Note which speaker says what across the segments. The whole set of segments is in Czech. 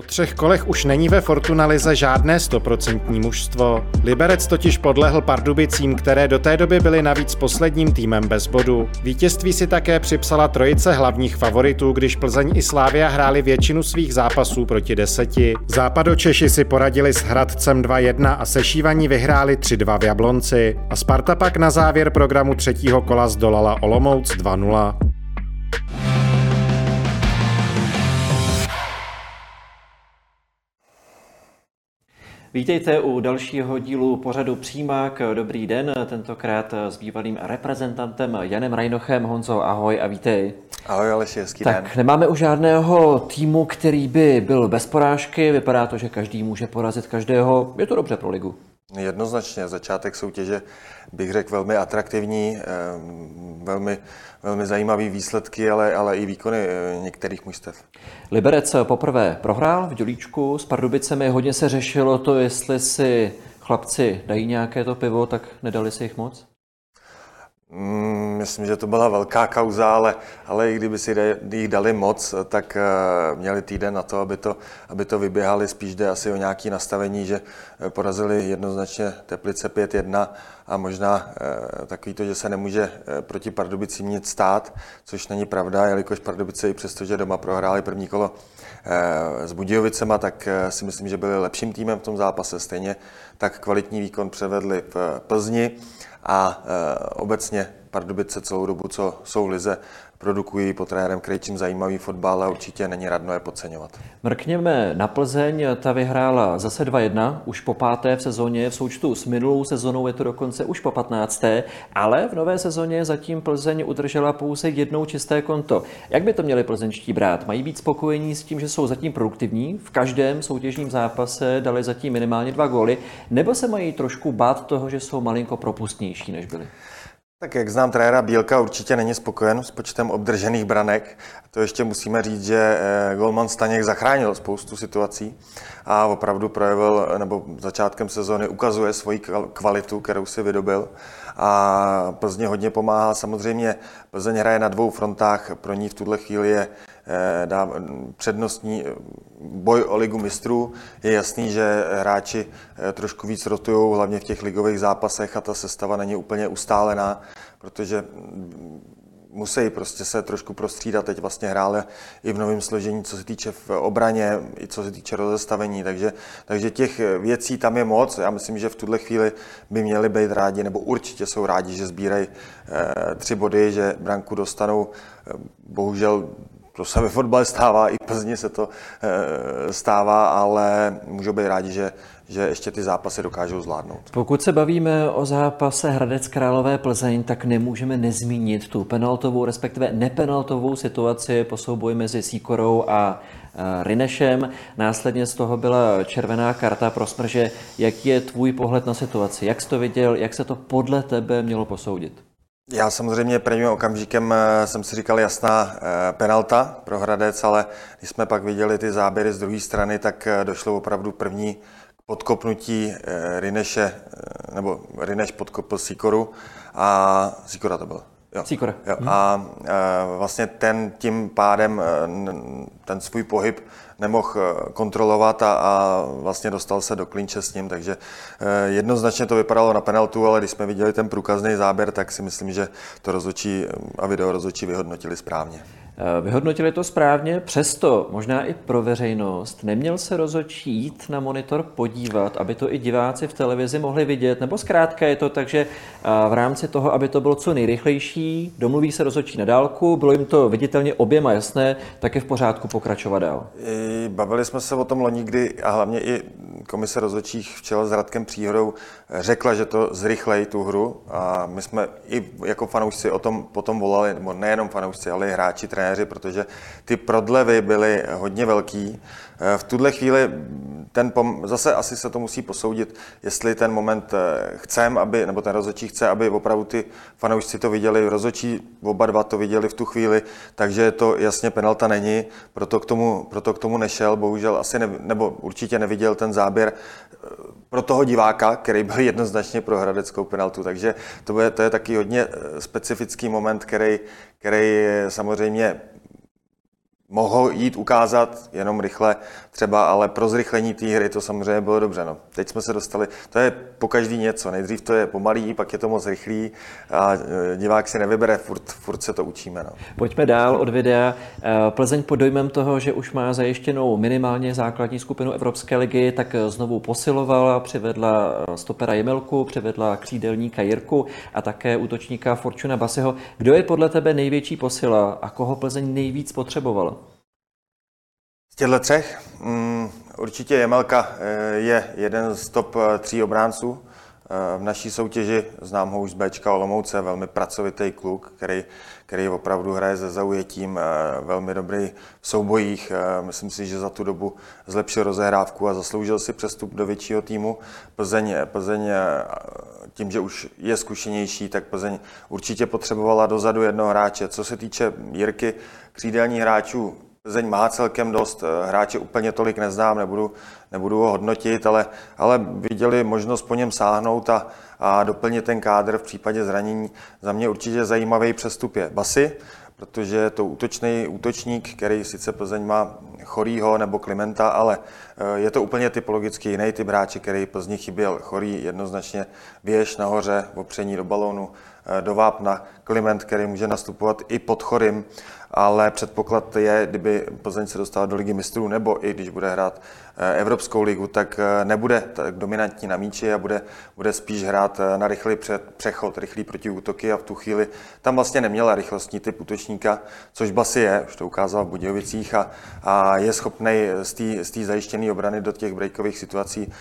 Speaker 1: Po třech kolech už není ve Fortuna Lize žádné stoprocentní mužstvo. Liberec totiž podlehl Pardubicím, které do té doby byly navíc posledním týmem bez bodu. Vítězství si také připsala trojice hlavních favoritů, když Plzeň i Slávia hráli většinu svých zápasů proti deseti. Západočeši si poradili s Hradcem 2-1 a sešívaní vyhráli 3-2 v Jablonci. A Sparta pak na závěr programu třetího kola zdolala Olomouc 2-0.
Speaker 2: Vítejte u dalšího dílu pořadu Přímák. Dobrý den, tentokrát s bývalým reprezentantem Janem Rajnochem. Honzo, ahoj a vítej.
Speaker 3: Ahoj Aleši, hezký
Speaker 2: tak, den. nemáme už žádného týmu, který by byl bez porážky. Vypadá to, že každý může porazit každého. Je to dobře pro ligu.
Speaker 3: Jednoznačně, začátek soutěže bych řekl velmi atraktivní, eh, velmi, velmi zajímavý výsledky, ale, ale i výkony eh, některých mužstev.
Speaker 2: Liberec poprvé prohrál v Dělíčku s Pardubicemi. Hodně se řešilo to, jestli si chlapci dají nějaké to pivo, tak nedali si jich moc?
Speaker 3: Myslím, že to byla velká kauza, ale, ale i kdyby si jich dali moc, tak eh, měli týden na to, aby to, aby to vyběhali. Spíš jde asi o nějaké nastavení, že eh, porazili jednoznačně Teplice 5-1 a možná eh, takový to, že se nemůže proti Pardubicím nic stát, což není pravda, jelikož Pardubice i přesto, že doma prohráli první kolo s Budějovicema, tak si myslím, že byli lepším týmem v tom zápase. Stejně tak kvalitní výkon převedli v Plzni a obecně Pardubice celou dobu, co jsou lize, produkují pod trenérem Krejčím zajímavý fotbal a určitě není radno je podceňovat.
Speaker 2: Mrkněme na Plzeň, ta vyhrála zase 2-1, už po páté v sezóně, v součtu s minulou sezónou je to dokonce už po 15. Ale v nové sezóně zatím Plzeň udržela pouze jednou čisté konto. Jak by to měli plzeňští brát? Mají být spokojení s tím, že jsou zatím produktivní, v každém soutěžním zápase dali zatím minimálně dva góly, nebo se mají trošku bát toho, že jsou malinko propustnější, než byli?
Speaker 3: Tak jak znám trenéra Bílka, určitě není spokojen s počtem obdržených branek. To ještě musíme říct, že eh, Golman Staněk zachránil spoustu situací a opravdu projevil, nebo začátkem sezóny ukazuje svoji kvalitu, kterou si vydobil. A Plzně hodně pomáhá. Samozřejmě Plzeň hraje na dvou frontách, pro ní v tuhle chvíli je dá přednostní eh, boj o ligu mistrů. Je jasný, že hráči eh, trošku víc rotují, hlavně v těch ligových zápasech a ta sestava není úplně ustálená, protože mm, musí prostě se trošku prostřídat. Teď vlastně hráli i v novém složení, co se týče v obraně, i co se týče rozestavení, takže, takže těch věcí tam je moc. Já myslím, že v tuhle chvíli by měli být rádi, nebo určitě jsou rádi, že sbírají tři body, že branku dostanou. Bohužel to se ve fotbale stává, i Plzni se to eh, stává, ale můžou být rádi, že, že ještě ty zápasy dokážou zvládnout.
Speaker 2: Pokud se bavíme o zápase Hradec Králové Plzeň, tak nemůžeme nezmínit tu penaltovou, respektive nepenaltovou situaci po souboji mezi Síkorou a eh, Rinešem. Následně z toho byla červená karta pro smrže. Jaký je tvůj pohled na situaci? Jak jsi to viděl? Jak se to podle tebe mělo posoudit?
Speaker 3: Já samozřejmě prvním okamžikem eh, jsem si říkal jasná eh, penalta pro Hradec, ale když jsme pak viděli ty záběry z druhé strany, tak eh, došlo opravdu první podkopnutí Rineše, nebo Rineš podkopl Sikoru a Sikora to byl.
Speaker 2: Jo.
Speaker 3: Jo. A, a vlastně ten tím pádem ten svůj pohyb nemohl eh, kontrolovat a, a vlastně dostal se do klinče s ním, takže jednoznačně to vypadalo na penaltu, ale když jsme viděli ten průkazný záběr, tak si myslím, že to rozhodčí a video rozhodčí vyhodnotili správně.
Speaker 2: Eh, vyhodnotili to správně, přesto možná i pro veřejnost. Neměl se rozhodčí jít na monitor podívat, aby to i diváci v televizi mohli vidět, nebo zkrátka je to tak, že v rámci toho, aby to bylo co nejrychlejší, domluví se rozhodčí na dálku, bylo jim to viditelně oběma jasné, tak je v pořádku pokračovat dál.
Speaker 3: Bavili jsme se o tom loni, kdy a hlavně i komise rozhodčích v čele s Radkem Příhodou řekla, že to zrychlejí tu hru. A my jsme i jako fanoušci o tom potom volali, nebo nejenom fanoušci, ale i hráči, trenéři, protože ty prodlevy byly hodně velký. V tuhle chvíli ten pom- zase asi se to musí posoudit, jestli ten moment chcem, aby, nebo ten rozhodčí chce, aby opravdu ty fanoušci to viděli, rozhodčí oba dva to viděli v tu chvíli, takže to jasně penalta není, proto k tomu, proto k tomu nešel, bohužel asi ne, nebo určitě neviděl ten záběr eh, pro toho diváka, který byl jednoznačně pro hradeckou penaltu, takže to, je, to je taky hodně eh, specifický moment, který, který samozřejmě mohl jít ukázat jenom rychle třeba, ale pro zrychlení té hry to samozřejmě bylo dobře. No. Teď jsme se dostali, to je po každý něco. Nejdřív to je pomalý, pak je to moc rychlý a e, divák si nevybere, furt, furt se to učíme. No.
Speaker 2: Pojďme dál od videa. E, Plzeň pod dojmem toho, že už má zajištěnou minimálně základní skupinu Evropské ligy, tak znovu posilovala, přivedla stopera Jemelku, přivedla křídelníka Jirku a také útočníka Fortuna Basiho. Kdo je podle tebe největší posila a koho Plzeň nejvíc potřebovala?
Speaker 3: Z těchto třech um, určitě Jemelka eh, je jeden z top eh, tří obránců eh, v naší soutěži. Znám ho už z Bčka Olomouce, velmi pracovitý kluk, který, který opravdu hraje se zaujetím, velmi dobrý v soubojích. Myslím si, že za tu dobu zlepšil rozehrávku a zasloužil si přestup do většího týmu. Plzeň, Plzeň tím, že už je zkušenější, tak Plzeň určitě potřebovala dozadu jednoho hráče. Co se týče Jirky, křídelní hráčů Plzeň má celkem dost, eh, hráče úplně tolik neznám, nebudu, nebudu ho hodnotit, ale, ale viděli možnost po něm sáhnout a, a doplnit ten kádr v případě zranění. Za mě určitě zajímavý přestup je Basy, protože je to útočný útočník, který sice Plzeň má Chorýho nebo Klimenta, ale eh, je to úplně typologicky jiný typ hráče, který Plzni chyběl. Chorý jednoznačně věž nahoře, opření do balónu, do vápna. Kliment, který může nastupovat i pod Chorym ale předpoklad je, kdyby Plzeň se dostala do ligy mistrů, nebo i když bude hrát eh, Evropskou ligu, tak eh, nebude tak dominantní na míči a bude, bude spíš hrát eh, na rychlý přechod, rychlý protiútoky a v tu chvíli tam vlastně neměla rychlostní typ útočníka, což Basy je, už to ukázal v Budějovicích a, a je schopný z té zajištěné obrany do těch breakových situací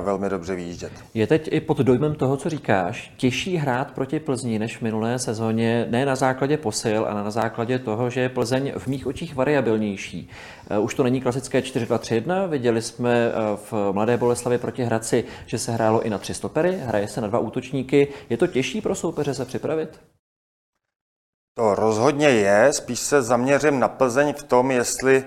Speaker 3: velmi dobře vyjíždět.
Speaker 2: Je teď i pod dojmem toho, co říkáš, těžší hrát proti Plzni než v minulé sezóně, ne na základě posil, ale na základě toho, že je Plzeň v mých očích variabilnější. Eh, už to není klasické 4-2-3-1, viděli jsme eh, v Mladé Boleslavě proti Hradci, že se hrálo i na tři stopery, hraje se na dva útočníky. Je to těžší pro soupeře se připravit?
Speaker 3: To rozhodně je, spíš se zaměřím na Plzeň v tom, jestli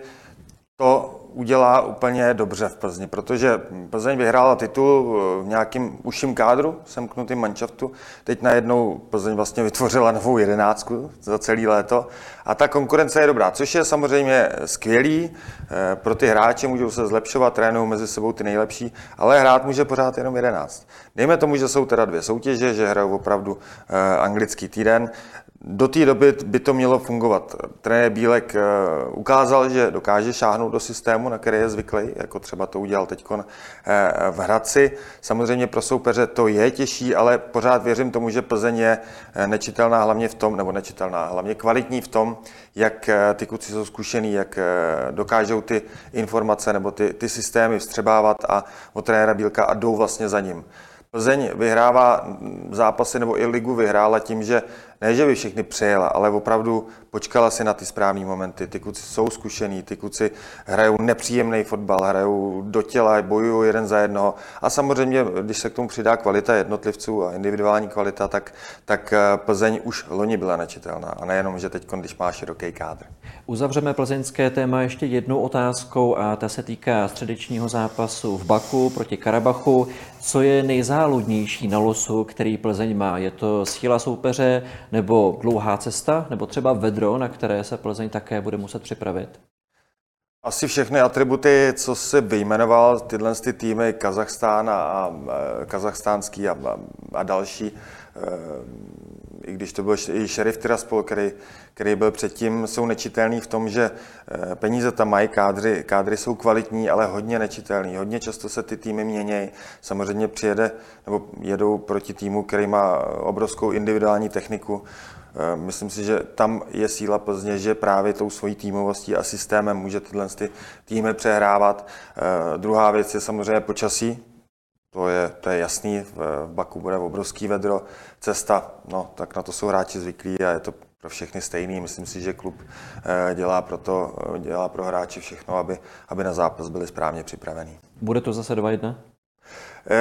Speaker 3: to udělá úplně dobře v Plzni, protože Plzeň vyhrála titul v nějakým užším kádru, semknutým manšaftu. Teď najednou Plzeň vlastně vytvořila novou jedenáctku za celý léto a ta konkurence je dobrá, což je samozřejmě skvělý. Eh, pro ty hráče můžou se zlepšovat, trénují mezi sebou ty nejlepší, ale hrát může pořád jenom jedenáct. Dejme tomu, že jsou teda dvě soutěže, že hrajou opravdu eh, anglický týden. Do té doby by to mělo fungovat. Trenér Bílek eh, ukázal, že dokáže šáhnout do systému, na který je zvyklý, jako třeba to udělal teď eh, v Hradci. Samozřejmě pro soupeře to je těžší, ale pořád věřím tomu, že Plzeň je eh, nečitelná hlavně v tom, nebo nečitelná, hlavně kvalitní v tom, jak ty kluci jsou zkušený, jak dokážou ty informace nebo ty, ty systémy vstřebávat a od trenéra Bílka a jdou vlastně za ním. Plzeň vyhrává zápasy nebo i ligu vyhrála tím, že ne, že by všechny přejela, ale opravdu počkala si na ty správné momenty. Ty kluci jsou zkušený, ty kluci hrajou nepříjemný fotbal, hrajou do těla, bojují jeden za jednoho. A samozřejmě, když se k tomu přidá kvalita jednotlivců a individuální kvalita, tak, tak eh, Plzeň už loni byla nečitelná. A nejenom, že teď, když má široký kádr.
Speaker 2: Uzavřeme plzeňské téma ještě jednou otázkou a ta se týká středečního zápasu v Baku proti Karabachu. Co je nejzáludnější na losu, který Plzeň má? Je to síla soupeře nebo dlouhá cesta, nebo třeba vedro, na které se Plzeň také bude muset připravit?
Speaker 3: Asi všechny atributy, co se vyjmenoval, tyhle ty týmy, Kazachstán a, a kazachstánský a, a, a další, i když to byl i šerif Tiraspol, který, který byl předtím, jsou nečitelný v tom, že eh, peníze tam mají, kádry, kádry jsou kvalitní, ale hodně nečitelný. Hodně často se ty týmy měnějí. Samozřejmě přijede nebo jedou proti týmu, který má obrovskou individuální techniku. Eh, myslím si, že tam je síla Plzně, že právě tou svojí týmovostí a systémem může tyhle ty týmy přehrávat. Druhá věc je samozřejmě počasí, to je, to je jasný, v Baku bude obrovský vedro, cesta, no tak na to jsou hráči zvyklí a je to pro všechny stejný. Myslím si, že klub eh, dělá pro, to, dělá pro hráči všechno, aby, aby na zápas byli správně připravení.
Speaker 2: Bude to zase 2-1?
Speaker 3: Eh,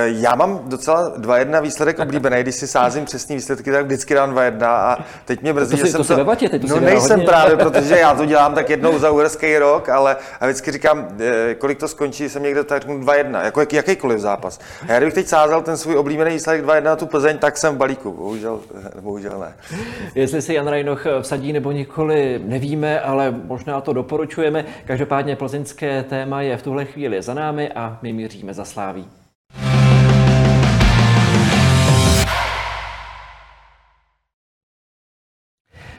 Speaker 3: já mám docela 2-1 výsledek oblíbený, když si sázím přesný výsledky, tak vždycky dám 2-1 a teď mě mrzí,
Speaker 2: to
Speaker 3: že jsem
Speaker 2: to... Debatě, teď to
Speaker 3: no nejsem hodně. právě, protože já to dělám tak jednou za uherský rok, ale a vždycky říkám, eh, kolik to skončí, jsem někde tak 2-1, jako jakýkoliv zápas. A já kdybych teď sázel ten svůj oblíbený výsledek 2-1 na tu Plzeň, tak jsem v balíku, bohužel, bohužel ne.
Speaker 2: Jestli si Jan Rajnoch vsadí nebo nikoli, nevíme, ale možná to doporučujeme. Každopádně plzeňské téma je v tuhle chvíli za námi a my míříme za sláví.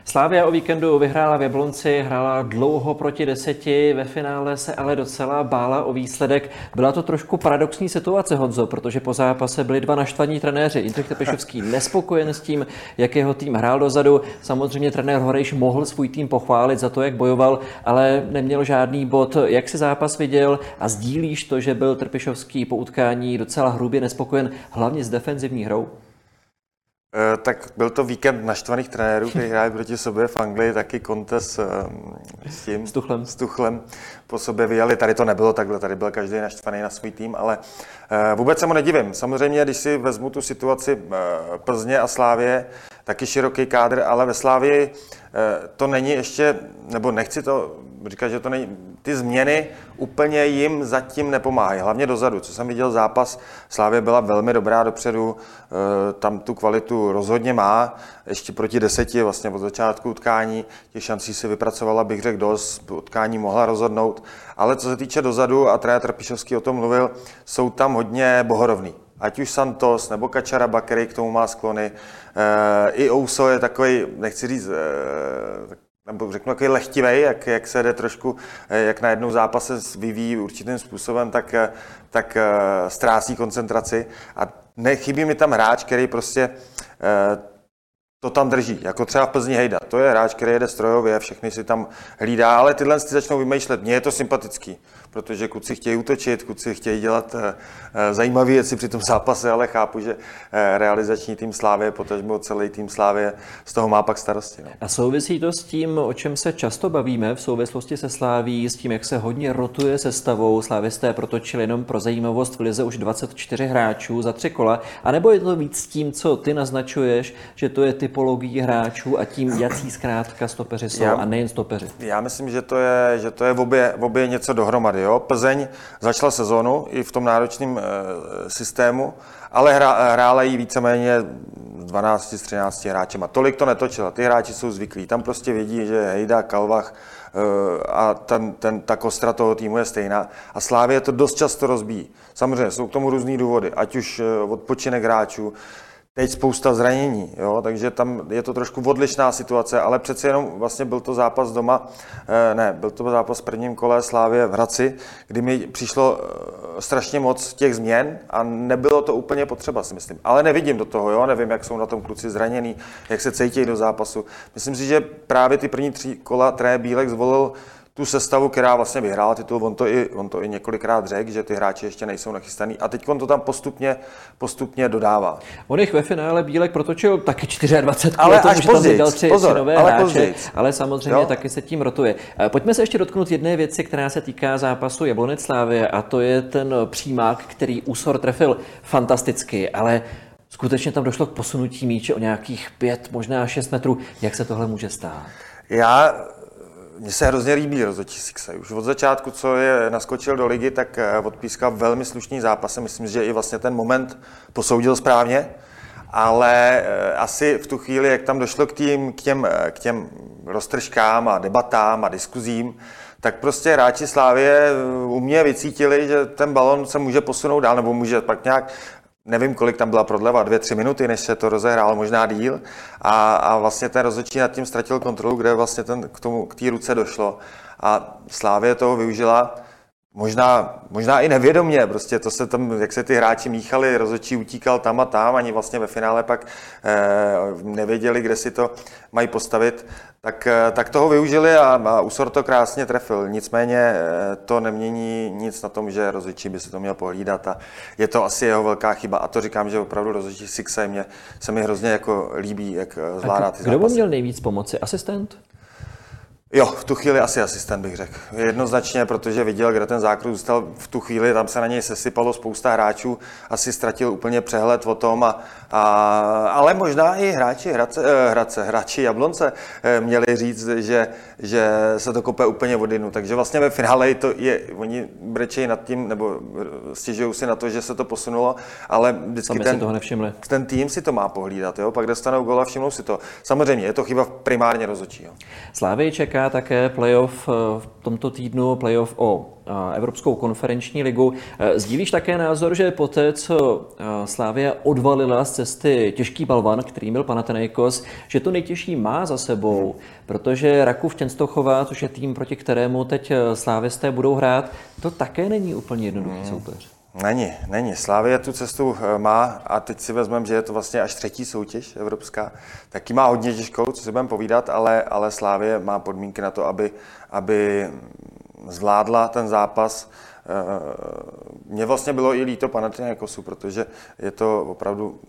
Speaker 2: Slávia o víkendu vyhrála v Jablonci, hrála dlouho proti deseti, ve finále se ale docela bála o výsledek. Byla to trošku paradoxní situace, Honzo, protože po zápase byli dva naštvaní trenéři. Jindřich Tepešovský nespokojen s tím, jak jeho tým hrál dozadu. Samozřejmě trenér Horejš mohl svůj tým pochválit za to, jak bojoval, ale neměl žádný bod. Jak si zápas viděl a sdílíš to, že byl Trpišovský po utkání docela hrubě nespokojen, hlavně s defenzivní hrou?
Speaker 3: Eh, tak byl to víkend naštvaných trenérů, kteří hráli proti sobě v Anglii, taky kontes eh, s tím.
Speaker 2: S Tuchlem.
Speaker 3: S Tuchlem po sobě vyjeli. Tady to nebylo takhle, tady byl každý naštvaný na svůj tým, ale eh, vůbec se mu nedivím. Samozřejmě, když si vezmu tu situaci Plzně a Slávě, taky široký kádr, ale ve Slávii to není ještě, nebo nechci to říkat, že to není, ty změny úplně jim zatím nepomáhají, hlavně dozadu. Co jsem viděl zápas, Slávě byla velmi dobrá dopředu, eh, tam tu kvalitu rozhodně má, ještě proti deseti vlastně od začátku utkání, těch šancí si vypracovala, bych řekl dost, utkání mohla rozhodnout, ale co se týče dozadu, a trenér Trpišovský o tom mluvil, jsou tam hodně bohorovný ať už Santos nebo Kačara Bakery k tomu má sklony. E, I Ouso je takový, nechci říct, e, nebo řeknu takový lehtivý, jak, jak se jde trošku, eh, jak na jednou zápase vyvíjí určitým způsobem, tak, tak eh, ztrácí koncentraci a nechybí mi tam hráč, který prostě to tam drží, jako třeba v Plzni Hejda. To je hráč, který jede strojově, všechny si tam hlídá, ale tyhle si začnou vymýšlet. Mně je to sympatický protože kluci chtějí útočit, kluci chtějí dělat eh, eh, zajímavé věci při tom zápase, ale chápu, že eh, realizační tým Slávě, potažmo celý tým Slávě z toho má pak starosti. No.
Speaker 2: A souvisí to s tím, o čem se často bavíme v souvislosti se Sláví, s tím, jak se hodně rotuje sestavou. Slávisté protočili jenom pro zajímavost v lize už 24 hráčů za tři kola, anebo je to víc tím, co ty naznačuješ, že to je typologie hráčů a tím, jaký zkrátka stopeři jsou já, a nejen stopeři?
Speaker 3: Já myslím, že to je, že to je v obě, v obě něco dohromady. Jo? Plzeň začala sezónu i v tom náročném e, systému, ale hra, hrála jí víceméně 12 z 13 hráčema. Tolik to netočila, ty hráči jsou zvyklí. Tam prostě vědí, že Hejda, Kalvach e, a ten, ten, ta kostra toho týmu je stejná. A Slávě to dost často rozbíjí. Samozřejmě jsou k tomu různé důvody, ať už eh, odpočinek hráčů, teď spousta zranění, jo, takže tam je to trošku odlišná situace, ale přece jenom vlastně byl to zápas doma, eh, ne, byl to zápas v prvním kole Slávě v Hradci, kdy mi přišlo eh, strašně moc těch změn a nebylo to úplně potřeba, si myslím. Ale nevidím do toho, jo, nevím, jak jsou na tom kluci zranění, jak se cítí do zápasu. Myslím si, že právě ty první tři kola Tré Bílek zvolil tu sestavu, která vlastně vyhrála titul, on to i, on to i několikrát řekl, že ty hráči ještě nejsou nachystaný a teď on to tam postupně, postupně dodává.
Speaker 2: On jich ve finále Bílek protočil taky 24
Speaker 3: ale až že později, tam tři, pozor, tři nové
Speaker 2: ale hráče, ale samozřejmě jo? taky se tím rotuje. Eh, pojďme se ještě dotknout jedné věci, která se týká zápasu Jablonec Slávě a to je ten přímák, který úsor trefil fantasticky, ale skutečně tam došlo k posunutí míče o nějakých pět, možná šest metrů. Jak se tohle může stát?
Speaker 3: Já mně se hrozně líbí rozhodčí Sixej. Už od začátku, co je naskočil do ligy, tak eh, odpískal velmi slušný zápas. Myslím, že i vlastně ten moment posoudil správně, ale eh, asi v tu chvíli, jak tam došlo k, tým, k, těm, eh, k těm roztržkám a debatám a diskuzím, tak prostě hráči Slávě u mě vycítili, že ten balon se může posunout dál, nebo může pak nějak nevím, kolik tam byla prodleva, dvě, tři minuty, než se to rozehrál, možná díl. A, a vlastně ten rozhodčí nad tím ztratil kontrolu, kde vlastně ten, k tomu, k té ruce došlo. A Slávě toho využila Možná, možná i nevědomně, prostě to se tam, jak se ty hráči míchali, rozhodčí utíkal tam a tam, ani vlastně ve finále pak eh, nevěděli, kde si to mají postavit, tak, eh, tak toho využili a, a Usor to krásně trefil. Nicméně eh, to nemění nic na tom, že rozhodčí by si to měl pohlídat a je to asi jeho velká chyba. A to říkám, že opravdu rozhodčí Sixe mě, se mi hrozně jako líbí, jak eh, zvládá ty
Speaker 2: Kdo by měl nejvíc pomoci? Asistent?
Speaker 3: Jo, v tu chvíli asi asistent bych řekl. Jednoznačně, protože viděl, kde ten zákrok zůstal v tu chvíli, tam se na něj sesypalo spousta hráčů, asi ztratil úplně přehled o tom, a, a, ale možná i hráči Hradce, eh, Hradce, hráči Jablonce eh, měli říct, že, že se to kope úplně vodinu. Takže vlastně ve finále to je, oni brečejí nad tím, nebo stěžují si na to, že se to posunulo, ale vždycky ten,
Speaker 2: toho nevšimli.
Speaker 3: ten tým si to má pohlídat, jo? pak dostanou gol a všimnou si to. Samozřejmě je to chyba primárně rozhodčího.
Speaker 2: Slávy čeká také playoff eh, v tomto týdnu, playoff o eh, Evropskou konferenční ligu. Eh, sdílíš také názor, že poté, co Slávia odvalila z cesty těžký balvan, kterým byl Panathinaikos, že to nejtěžší má za sebou, protože Rakův Čenstochová, což je tým, proti kterému teď slávisté budou hrát, to také není úplně jednoduchý hmm. soupeř.
Speaker 3: Není, není. Slávě tu cestu má a teď si vezmeme, že je to vlastně až třetí soutěž evropská. Taky má hodně těžkou, co si budeme povídat, ale, ale Slávě má podmínky na to, aby, aby zvládla ten zápas. Eh, mně vlastně bylo i líto Panathinaikosu, protože je to opravdu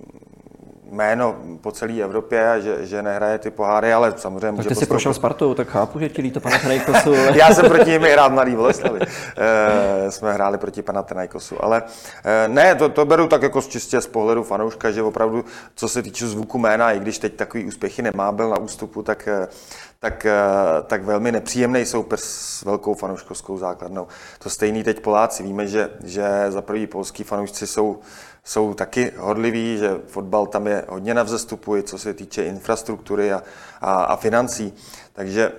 Speaker 3: jméno po celé Evropě a že, že nehraje ty poháry, ale samozřejmě
Speaker 2: může Tak ty jsi prošel Spartou, tak chápu, že ti líto Panathinaikosu. Ale...
Speaker 3: Já jsem proti nimi hrál mladý Boleslavi. e, jsme hráli proti Panathinaikosu, ale e, ne, to, to beru tak jako čistě z pohledu fanouška, že opravdu, co se týče zvuku jména, i když teď takový úspěchy nemá, byl na ústupu, tak, tak, tak velmi nepříjemný soupeř s velkou fanouškovskou základnou. To stejný teď Poláci. Víme, že, že za prvý polský fanoušci jsou jsou taky hodliví, že fotbal tam je hodně na vzestupu, co se týče infrastruktury a, a, a financí. Takže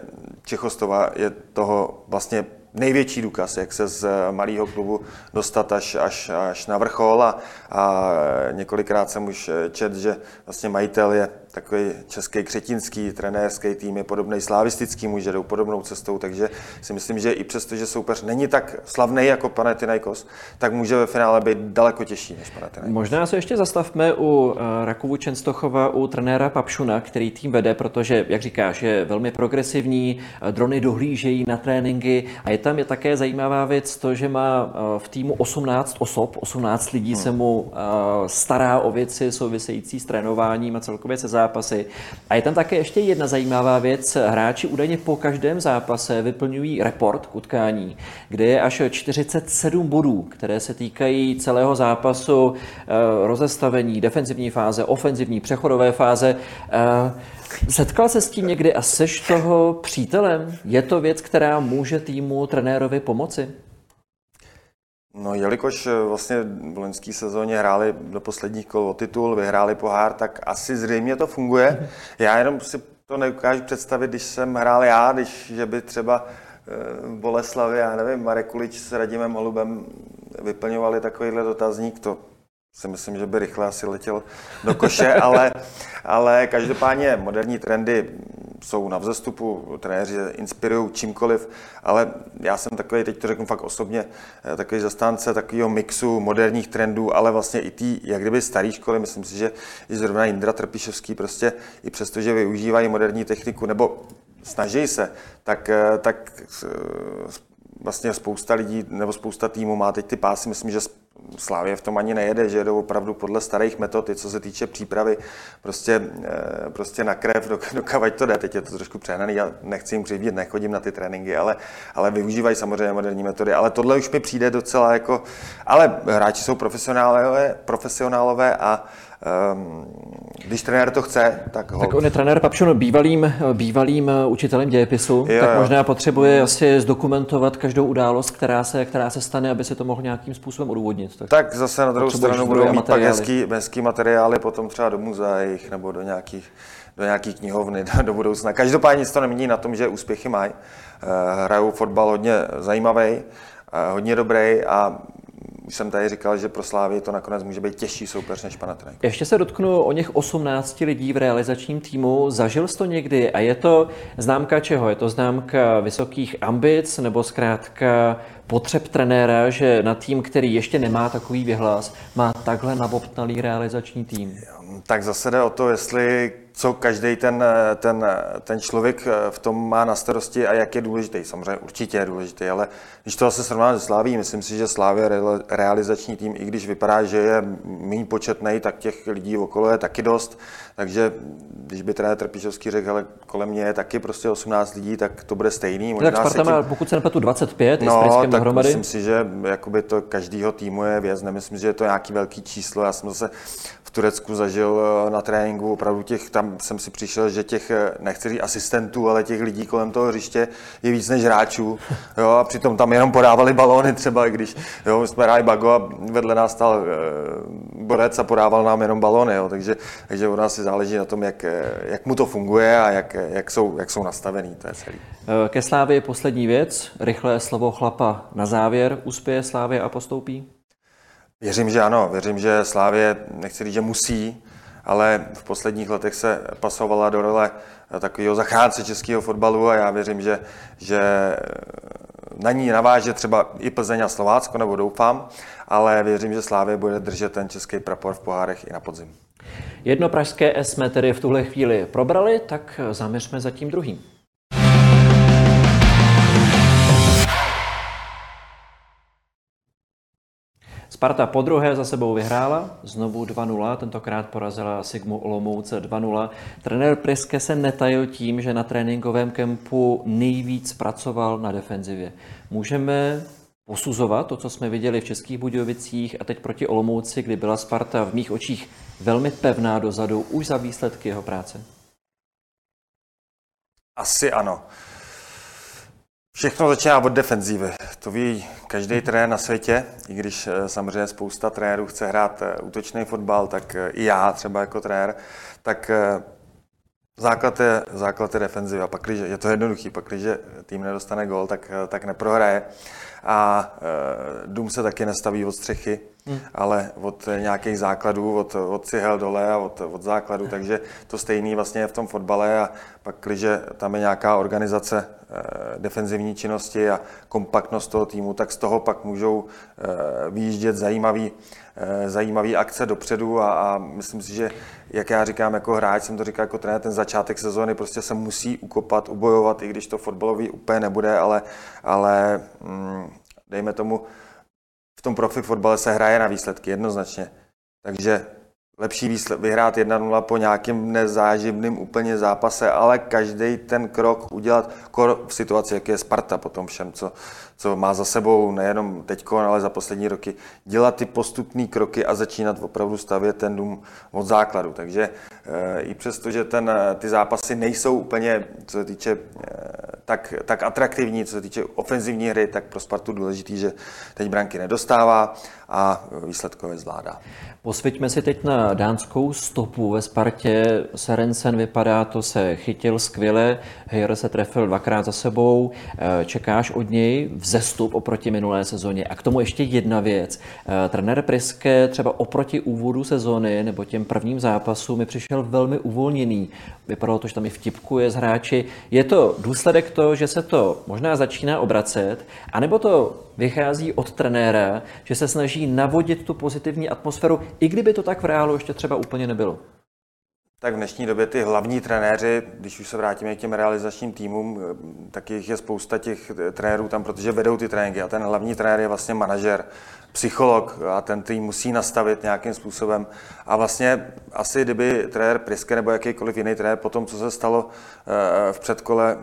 Speaker 3: Čechostova je toho vlastně největší důkaz, jak se z malého klubu dostat až, až, až na vrchol a, a několikrát jsem už čet, že vlastně majitel je takový český křetinský trenérský tým je podobný slavistický, může jdou podobnou cestou, takže si myslím, že i přesto, že soupeř není tak slavný jako Panathinaikos, tak může ve finále být daleko těžší než Panathinaikos.
Speaker 2: Možná se ještě zastavme u eh, Rakovu Čenstochova, u trenéra Papšuna, který tým vede, protože, jak říkáš, je velmi progresivní, eh, drony dohlížejí na tréninky a je tam je také zajímavá věc to, že má eh, v týmu 18 osob, 18 lidí hmm. se mu stará o věci související s trénováním a celkově se zápasy. A je tam také ještě jedna zajímavá věc. Hráči údajně po každém zápase vyplňují report k utkání, kde je až 47 bodů, které se týkají celého zápasu, eh, rozestavení, defenzivní fáze, ofenzivní, přechodové fáze. Eh, setkal se s tím někdy a seš toho přítelem? Je to věc, která může týmu trenérovi pomoci?
Speaker 3: No, jelikož eh, vlastně v loňské sezóně hráli do posledních kol o titul, vyhráli pohár, tak asi zřejmě to funguje. Já jenom si to neukážu představit, když jsem hrál já, když že by třeba eh, v Boleslavi, já nevím, Marek Kulič s Radimem Holubem vyplňovali takovýhle dotazník, to si myslím, že by rychle asi letěl do koše, ale, ale každopádně moderní trendy jsou na vzestupu, trenéři inspirují čímkoliv, ale já jsem takový, teď to řeknu fakt osobně, eh, takový zastánce takového mixu moderních trendů, ale vlastně i ty, jak kdyby staré školy, myslím si, že i zrovna Indra Trpišovský prostě i přesto, že využívají moderní techniku, nebo snaží se, tak, eh, tak eh, vlastně spousta lidí nebo spousta týmů má teď ty pásy, myslím, že Slávě v tom ani nejede, že jedou opravdu podle starých metod, co se týče přípravy, prostě, eh, prostě na krev, dokavať to jde. Teď je to trošku přehnaný, já nechci jim křivdit, nechodím na ty tréninky, ale, ale využívají samozřejmě moderní metody. Ale tohle už mi přijde docela jako... Ale hráči jsou profesionálové, profesionálové a když trenér to chce, tak
Speaker 2: ho. Tak on je trenér Papšon bývalým, bývalým učitelem dějepisu, jo, tak možná potřebuje asi zdokumentovat každou událost, která se, která se stane, aby se to mohl nějakým způsobem odůvodnit.
Speaker 3: Tak, tak zase na druhou stranu budou mít pak hezký, hezký materiály potom třeba do muzeích nebo do nějakých do nějaký knihovny do, do budoucna. Každopádně nic to nemění na tom, že úspěchy mají. Uh, hrajou fotbal hodně zajímavý, uh, hodně dobrý a už jsem tady říkal, že pro Slávy to nakonec může být těžší soupeř než Panathinaikos.
Speaker 2: Ještě se dotknu o něch 18 lidí v realizačním týmu. Zažil jsi to někdy a je to známka čeho? Je to známka vysokých ambic nebo zkrátka potřeb trenéra, že na tým, který ještě nemá takový vyhlas, má takhle nabobtnalý realizační tým?
Speaker 3: Tak zase jde o to, jestli co každý ten, ten, ten člověk v tom má na starosti a jak je důležitý. Samozřejmě určitě je důležitý, ale když to zase srovnáme se Sláví, myslím si, že Slávě je realizační tým, i když vypadá, že je méně početný, tak těch lidí okolo je taky dost. Takže když by trenér Trpišovský řekl, ale kolem mě je taky prostě 18 lidí, tak to bude stejný.
Speaker 2: Možná tak Sparta tím... má, pokud se nepletu, 25
Speaker 3: no,
Speaker 2: s
Speaker 3: tak
Speaker 2: dohromady.
Speaker 3: myslím si, že jakoby to každýho týmu je věc. Nemyslím, že je to nějaký velký číslo. Já jsem zase v Turecku zažil eh, na tréninku opravdu těch, tam jsem si přišel, že těch, eh, nechci říct asistentů, ale těch lidí kolem toho hřiště je víc než hráčů. Jo, a přitom tam jenom podávali balóny třeba, když jo, my jsme hráli bago a vedle nás stál e, borec a podával nám jenom balóny. Jo, takže, takže u nás si záleží na tom, jak, jak mu to funguje a jak, jak, jsou, jak jsou nastavený. To je celý.
Speaker 2: Ke Slávě poslední věc. Rychlé slovo chlapa na závěr. Uspěje Slávě a postoupí?
Speaker 3: Věřím, že ano. Věřím, že Slávě, nechci říct, že musí, ale v posledních letech se pasovala do role takového zachránce českého fotbalu a já věřím, že, že na ní naváže třeba i Plzeň a Slovácko, nebo doufám, ale věřím, že Slávě bude držet ten český prapor v pohárech i na podzim.
Speaker 2: Jedno pražské jsme tedy v tuhle chvíli probrali, tak zaměřme za tím druhým. Sparta po druhé za sebou vyhrála, znovu 2-0, tentokrát porazila Sigmu Olomouce 2-0. Trenér Priske se netajil tím, že na tréninkovém kempu nejvíc pracoval na defenzivě. Můžeme posuzovat to, co jsme viděli v Českých Budějovicích a teď proti Olomouci, kdy byla Sparta v mých očích velmi pevná dozadu, už za výsledky jeho práce?
Speaker 3: Asi ano. Všechno začíná od defenzívy. To ví každý trenér na světě, i když eh, samozřejmě spousta trenérů chce hrát eh, útočný fotbal, tak eh, i já třeba jako trenér, tak základ je, základ je defenziva. Pak, když je to jednoduchý, pak když tým nedostane gol, tak, tak neprohraje. A dům se taky nestaví od střechy, hmm. ale od nějakých základů, od, od cihel dole a od, od základů. Takže to stejné vlastně je v tom fotbale a pak, když tam je nějaká organizace Eh, defenzivní činnosti a kompaktnost toho týmu, tak z toho pak můžou eh, vyjíždět zajímavý, eh, zajímavý akce dopředu a, a myslím si, že jak já říkám jako hráč, jsem to říkal jako trenér, ten začátek sezóny prostě se musí ukopat, ubojovat, i když to fotbalový úplně nebude, ale, ale hm, dejme tomu, v tom profi fotbale se hraje na výsledky jednoznačně. Takže lepší výsled, vyhrát 1-0 po nějakým nezáživným úplně zápase, ale každý ten krok udělat v situaci, jak je Sparta po tom všem, co, co má za sebou nejenom teď, ale za poslední roky, dělat ty postupné kroky a začínat opravdu stavět ten dům od základu. Takže e, i přesto, že ten, ty zápasy nejsou úplně, co se týče e, tak, tak atraktivní, co se týče ofenzivní hry, tak pro Spartu důležitý, že teď branky nedostává a výsledkově zvládá.
Speaker 2: Posvěďme si teď na dánskou stopu ve Spartě. Serencen vypadá, to se chytil skvěle, Heyer se trefil dvakrát za sebou. Eh, čekáš od něj vzestup oproti minulé sezóně. A k tomu ještě jedna věc. Eh, trenér Priske třeba oproti úvodu sezóny nebo těm prvním zápasům mi přišel velmi uvolněný. Vypadalo to, že tam i vtipkuje z hráči. Je to důsledek toho, že se to možná začíná obracet, anebo to vychází od trenéra, že se snaží navodit tu pozitivní atmosféru, i kdyby to tak v reálu ještě třeba úplně nebylo?
Speaker 3: Tak v dnešní době ty hlavní trenéři, když už se vrátíme k těm realizačním týmům, tak jich je spousta těch trenérů tam, protože vedou ty tréninky a ten hlavní trenér je vlastně manažer, psycholog a ten tým musí nastavit nějakým způsobem. A vlastně asi kdyby trenér Priske nebo jakýkoliv jiný trenér po tom, co se stalo eh, v předkole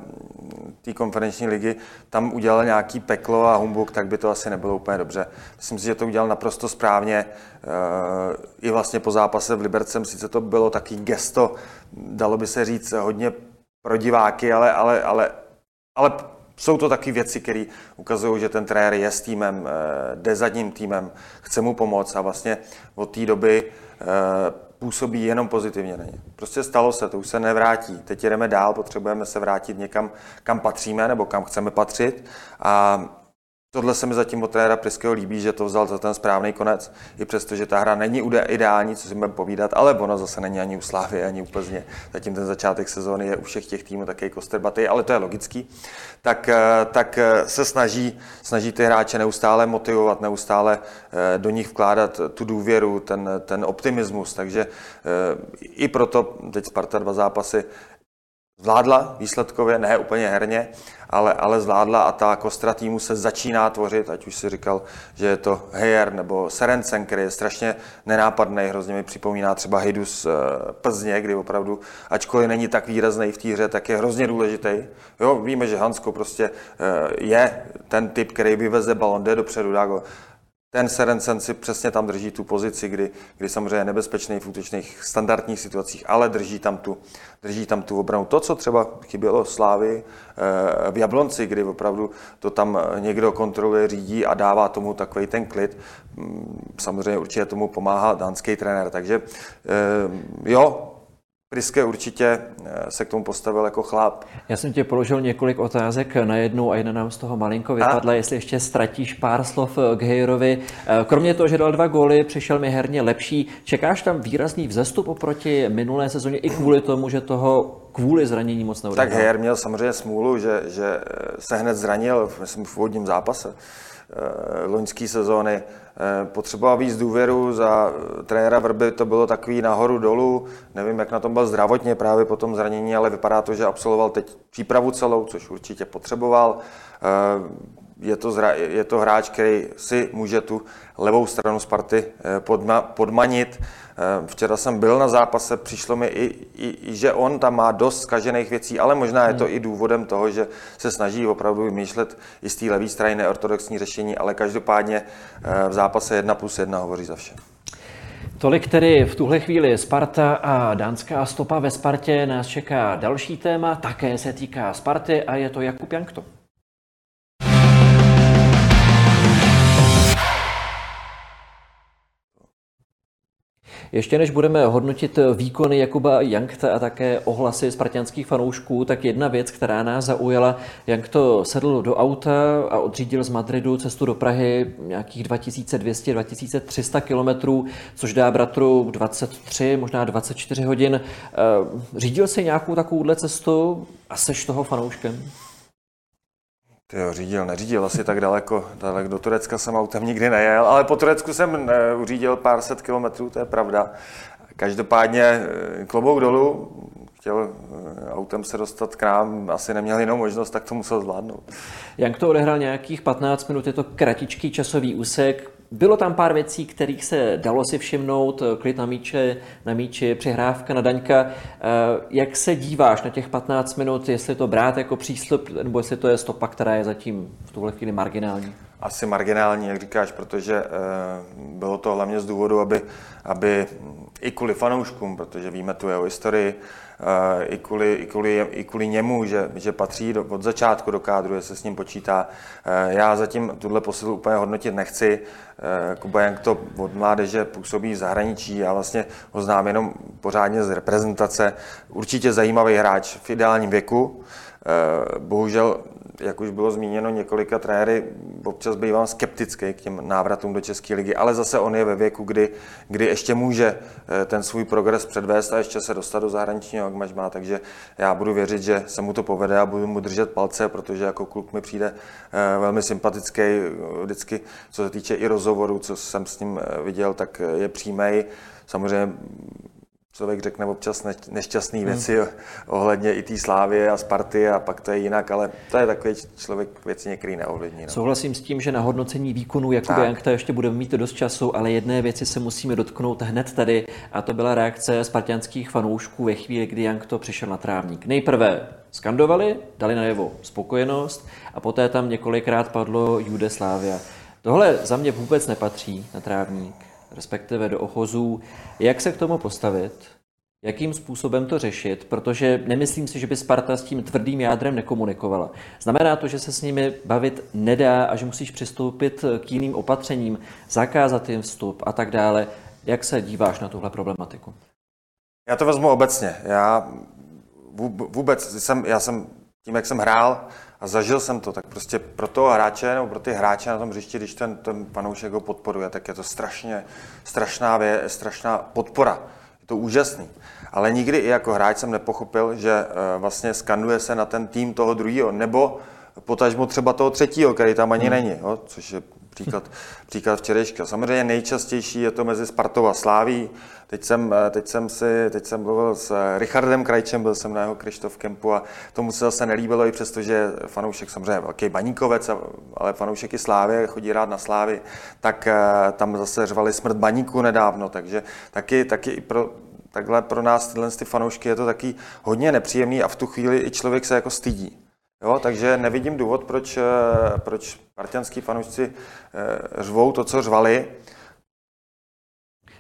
Speaker 3: té konferenční ligy, tam udělal nějaký peklo a humbuk, tak by to asi nebylo úplně dobře. Myslím si, že to udělal naprosto správně. Eh, I vlastně po zápase v Libercem, sice to bylo taky gesto, dalo by se říct hodně pro diváky, ale, ale, ale, ale jsou to taky věci, které ukazují, že ten trenér je s týmem, eh, jde za ním týmem, chce mu pomoct a vlastně od té doby eh, působí jenom pozitivně na ně. Prostě stalo se, to už se nevrátí. Teď jdeme dál, potřebujeme se vrátit někam, kam patříme nebo kam chceme patřit a Tohle se mi zatím od trenéra Priského líbí, že to vzal za ten správný konec, i přesto, že ta hra není ideální, co si budeme povídat, ale ono zase není ani u Slávy, ani u Plzně. Zatím ten začátek sezóny je u všech těch týmů taky kostrbatý, ale to je logický. Tak, eh, tak eh, se snaží, snaží ty hráče neustále motivovat, neustále eh, do nich vkládat tu důvěru, ten, ten optimismus. Takže i proto teď Sparta dva zápasy zvládla výsledkově, ne úplně herně, ale, ale zvládla a ta kostra týmu se začíná tvořit, ať už si říkal, že je to Heyer nebo Serencen, který je strašně nenápadný, hrozně mi připomíná třeba Hejdus Plzně, kdy opravdu, ačkoliv není tak výrazný v té hře, tak je hrozně důležitý. Jo, víme, že Hansko prostě eh, je ten typ, který vyveze balon, jde dopředu, dá go ten Serencen si přesně tam drží tu pozici, kdy, kdy samozřejmě je nebezpečný v útočných standardních situacích, ale drží tam tu, drží tam tu obranu. To, co třeba chybělo Slávy eh, v Jablonci, kdy opravdu to tam někdo kontroluje, řídí a dává tomu takový ten klid. Mm, samozřejmě určitě tomu pomáhá dánský trenér. Takže eh, jo, Priske určitě eh, se k tomu postavil jako chlap.
Speaker 2: Já jsem tě položil několik otázek na jednu a jedna nám z toho malinko vypadla, a? jestli ještě ztratíš pár slov k Hejerovi. Eh, kromě toho, že dal dva góly, přišel mi herně lepší. Čekáš tam výrazný vzestup oproti minulé sezóně i kvůli tomu, že toho kvůli zranění moc
Speaker 3: neudělal? Tak Hejer měl samozřejmě smůlu, že, že se hned zranil myslím, v úvodním zápase eh, loňské sezóny Eh, potřeboval víc důvěru za eh, trenéra Vrby, to bylo takový nahoru dolů, nevím, jak na tom byl zdravotně právě po tom zranění, ale vypadá to, že absolvoval teď přípravu celou, což určitě potřeboval. Eh, je to, zra, je to hráč, který si může tu levou stranu Sparty podma, podmanit. Eh, včera jsem byl na zápase, přišlo mi i, i, že on tam má dost zkažených věcí, ale možná je to hmm. i důvodem toho, že se snaží opravdu vymýšlet i z té levé strany neortodoxní řešení, ale každopádně eh, v zápase 1 plus 1 hovoří za vše.
Speaker 2: Tolik tedy v tuhle chvíli Sparta a dánská stopa ve Spartě. Nás čeká další téma, také se týká Sparty a je to Jakub Jankto. Ještě než budeme hodnotit výkony Jakuba Jankta a také ohlasy spartianských fanoušků, tak jedna věc, která nás zaujala, Jank to sedl do auta a odřídil z Madridu cestu do Prahy nějakých 2200-2300 kilometrů, což dá bratru 23, možná 24 hodin. Eh, řídil si nějakou takovouhle cestu a seš toho fanouškem?
Speaker 3: Ty jo, řídil, neřídil asi tak daleko, daleko. Do Turecka jsem autem nikdy nejel, ale po Turecku jsem eh, uřídil pár set kilometrů, to je pravda. Každopádně eh, klobouk dolů, chtěl eh, autem se dostat k nám, asi neměl jinou možnost, tak to musel zvládnout.
Speaker 2: Jak to odehrál nějakých 15 minut, je to kratičký časový úsek, bylo tam pár věcí, kterých se dalo si všimnout, klid na míče, na míči, přihrávka na Daňka. Eh, jak se díváš na těch 15 minut, jestli to brát jako přístup, nebo jestli to je stopa, která je zatím v tuhle chvíli marginální?
Speaker 3: Asi marginální, jak říkáš, protože eh, bylo to hlavně z důvodu, aby, aby i kvůli fanouškům, protože víme tu jeho historii, Eh, i kvůli, i kvůli, i kvůli němu, že, že patří do, od začátku do kádru, že se s ním počítá. Eh, já zatím tuhle posilu úplně hodnotit nechci. Kuba Jank to od mládeže působí v zahraničí, já vlastně ho znám jenom pořádně z reprezentace. Určitě zajímavý hráč v ideálním věku. Bohužel jak už bylo zmíněno několika trenéry, občas bývám skeptický k těm návratům do České ligy, ale zase on je ve věku, kdy, kdy ještě může eh, ten svůj progres předvést a ještě se dostat do zahraničního angažmá, takže já budu věřit, že se mu to povede a budu mu držet palce, protože jako kluk mi přijde eh, velmi sympatický, vždycky, co se týče i rozhovoru, co jsem s ním eh, viděl, tak je přímý. Samozřejmě člověk řekne občas nešťastné hmm. věci ohledně i té slávy a Sparty a pak to je jinak, ale to je takový člověk věci některý neovlivní. No.
Speaker 2: Souhlasím s tím, že na hodnocení výkonu Jakuba Jankta ještě budeme mít dost času, ale jedné věci se musíme dotknout hned tady a to byla reakce spartianských fanoušků ve chvíli, kdy Jank to přišel na trávník. Nejprve skandovali, dali najevo spokojenost a poté tam několikrát padlo Jude Slávia. Tohle za mě vůbec nepatří na trávník respektive do ochozů. Jak se k tomu postavit? Jakým způsobem to řešit? Protože nemyslím si, že by Sparta s tím tvrdým jádrem nekomunikovala. Znamená to, že se s nimi bavit nedá a že musíš přistoupit k jiným opatřením, zakázat jim vstup a tak dále. Jak se díváš na tuhle problematiku?
Speaker 3: Já to vezmu obecně. Já vůbec jsem, já jsem tím, jak jsem hrál a zažil jsem to, tak prostě pro toho hráče nebo pro ty hráče na tom hřišti, když ten, ten panoušek ho podporuje, tak je to strašně, strašná, vě, strašná podpora. Je to úžasný. Ale nikdy i jako hráč jsem nepochopil, že uh, vlastně skanduje se na ten tým toho druhého, nebo potažmo třeba toho třetího, který tam ani hmm. není, jo, což je příklad, příklad včerejška. Samozřejmě nejčastější je to mezi Spartou a Sláví. Teď jsem, teď jsem, si, teď jsem mluvil s Richardem Krajčem, byl jsem na jeho Krištof Kempu a tomu se zase nelíbilo, i přesto, že fanoušek samozřejmě velký baníkovec, ale fanoušek i Slávy, chodí rád na Slávy, tak eh, tam zase řvali smrt baníku nedávno, takže taky, taky i pro, takhle pro nás tyhle ty fanoušky je to taky hodně nepříjemný a v tu chvíli i člověk se jako stydí. Jo, takže nevidím důvod, proč, eh, proč partianský fanoušci eh, řvou to, co řvali.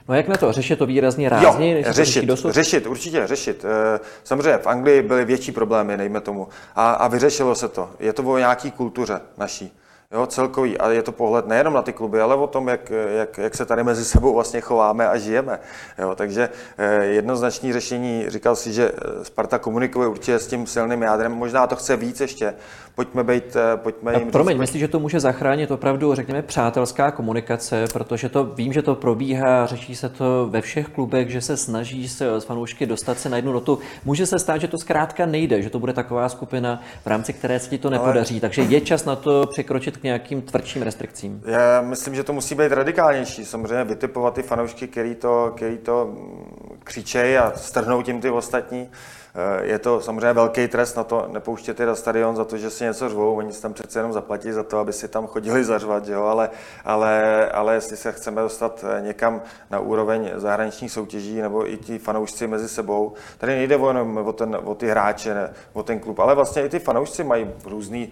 Speaker 2: No jak na to? Řešit to výrazně rázně?
Speaker 3: Jo, řešit, dosud? řešit, určitě řešit. Eh, samozřejmě v Anglii byly větší problémy, nejme tomu. A, a vyřešilo se to. Je to o nějaký kultuře naší jo, celkový. A je to pohled nejenom na ty kluby, ale o tom, jak, jak, jak se tady mezi sebou vlastně chováme a žijeme. Jo, takže eh, jednoznačné řešení, říkal si, že eh, Sparta komunikuje určitě s tím silným jádrem, možná to chce víc ještě. Pojďme být, eh, pojďme
Speaker 2: jim Promiň, myslíš, že to může zachránit opravdu, řekněme, přátelská komunikace, protože to vím, že to probíhá, řeší se to ve všech klubech, že se snaží se s fanoušky dostat se na jednu notu. Může se stát, že to zkrátka nejde, že to bude taková skupina, v rámci které se ti to nepodaří. Ale... Takže je čas na to překročit nějakým tvrdším restrikcím?
Speaker 3: Já myslím, že to musí být radikálnější. Samozřejmě vytipovat ty fanoušky, který to, který to mm, křičejí a strhnou tím ty ostatní. Eh, je to samozřejmě velký trest na to nepouštět je na stadion za to, že si něco řvou, oni si tam přece jenom zaplatí za to, aby si tam chodili zařvat, jo? Ale, ale, ale jestli se chceme dostat eh, někam na úroveň zahraničních soutěží nebo i ti fanoušci mezi sebou, tady nejde jenom o, ten, o ty hráče, ne, o ten klub, ale vlastně i ty fanoušci mají různé e,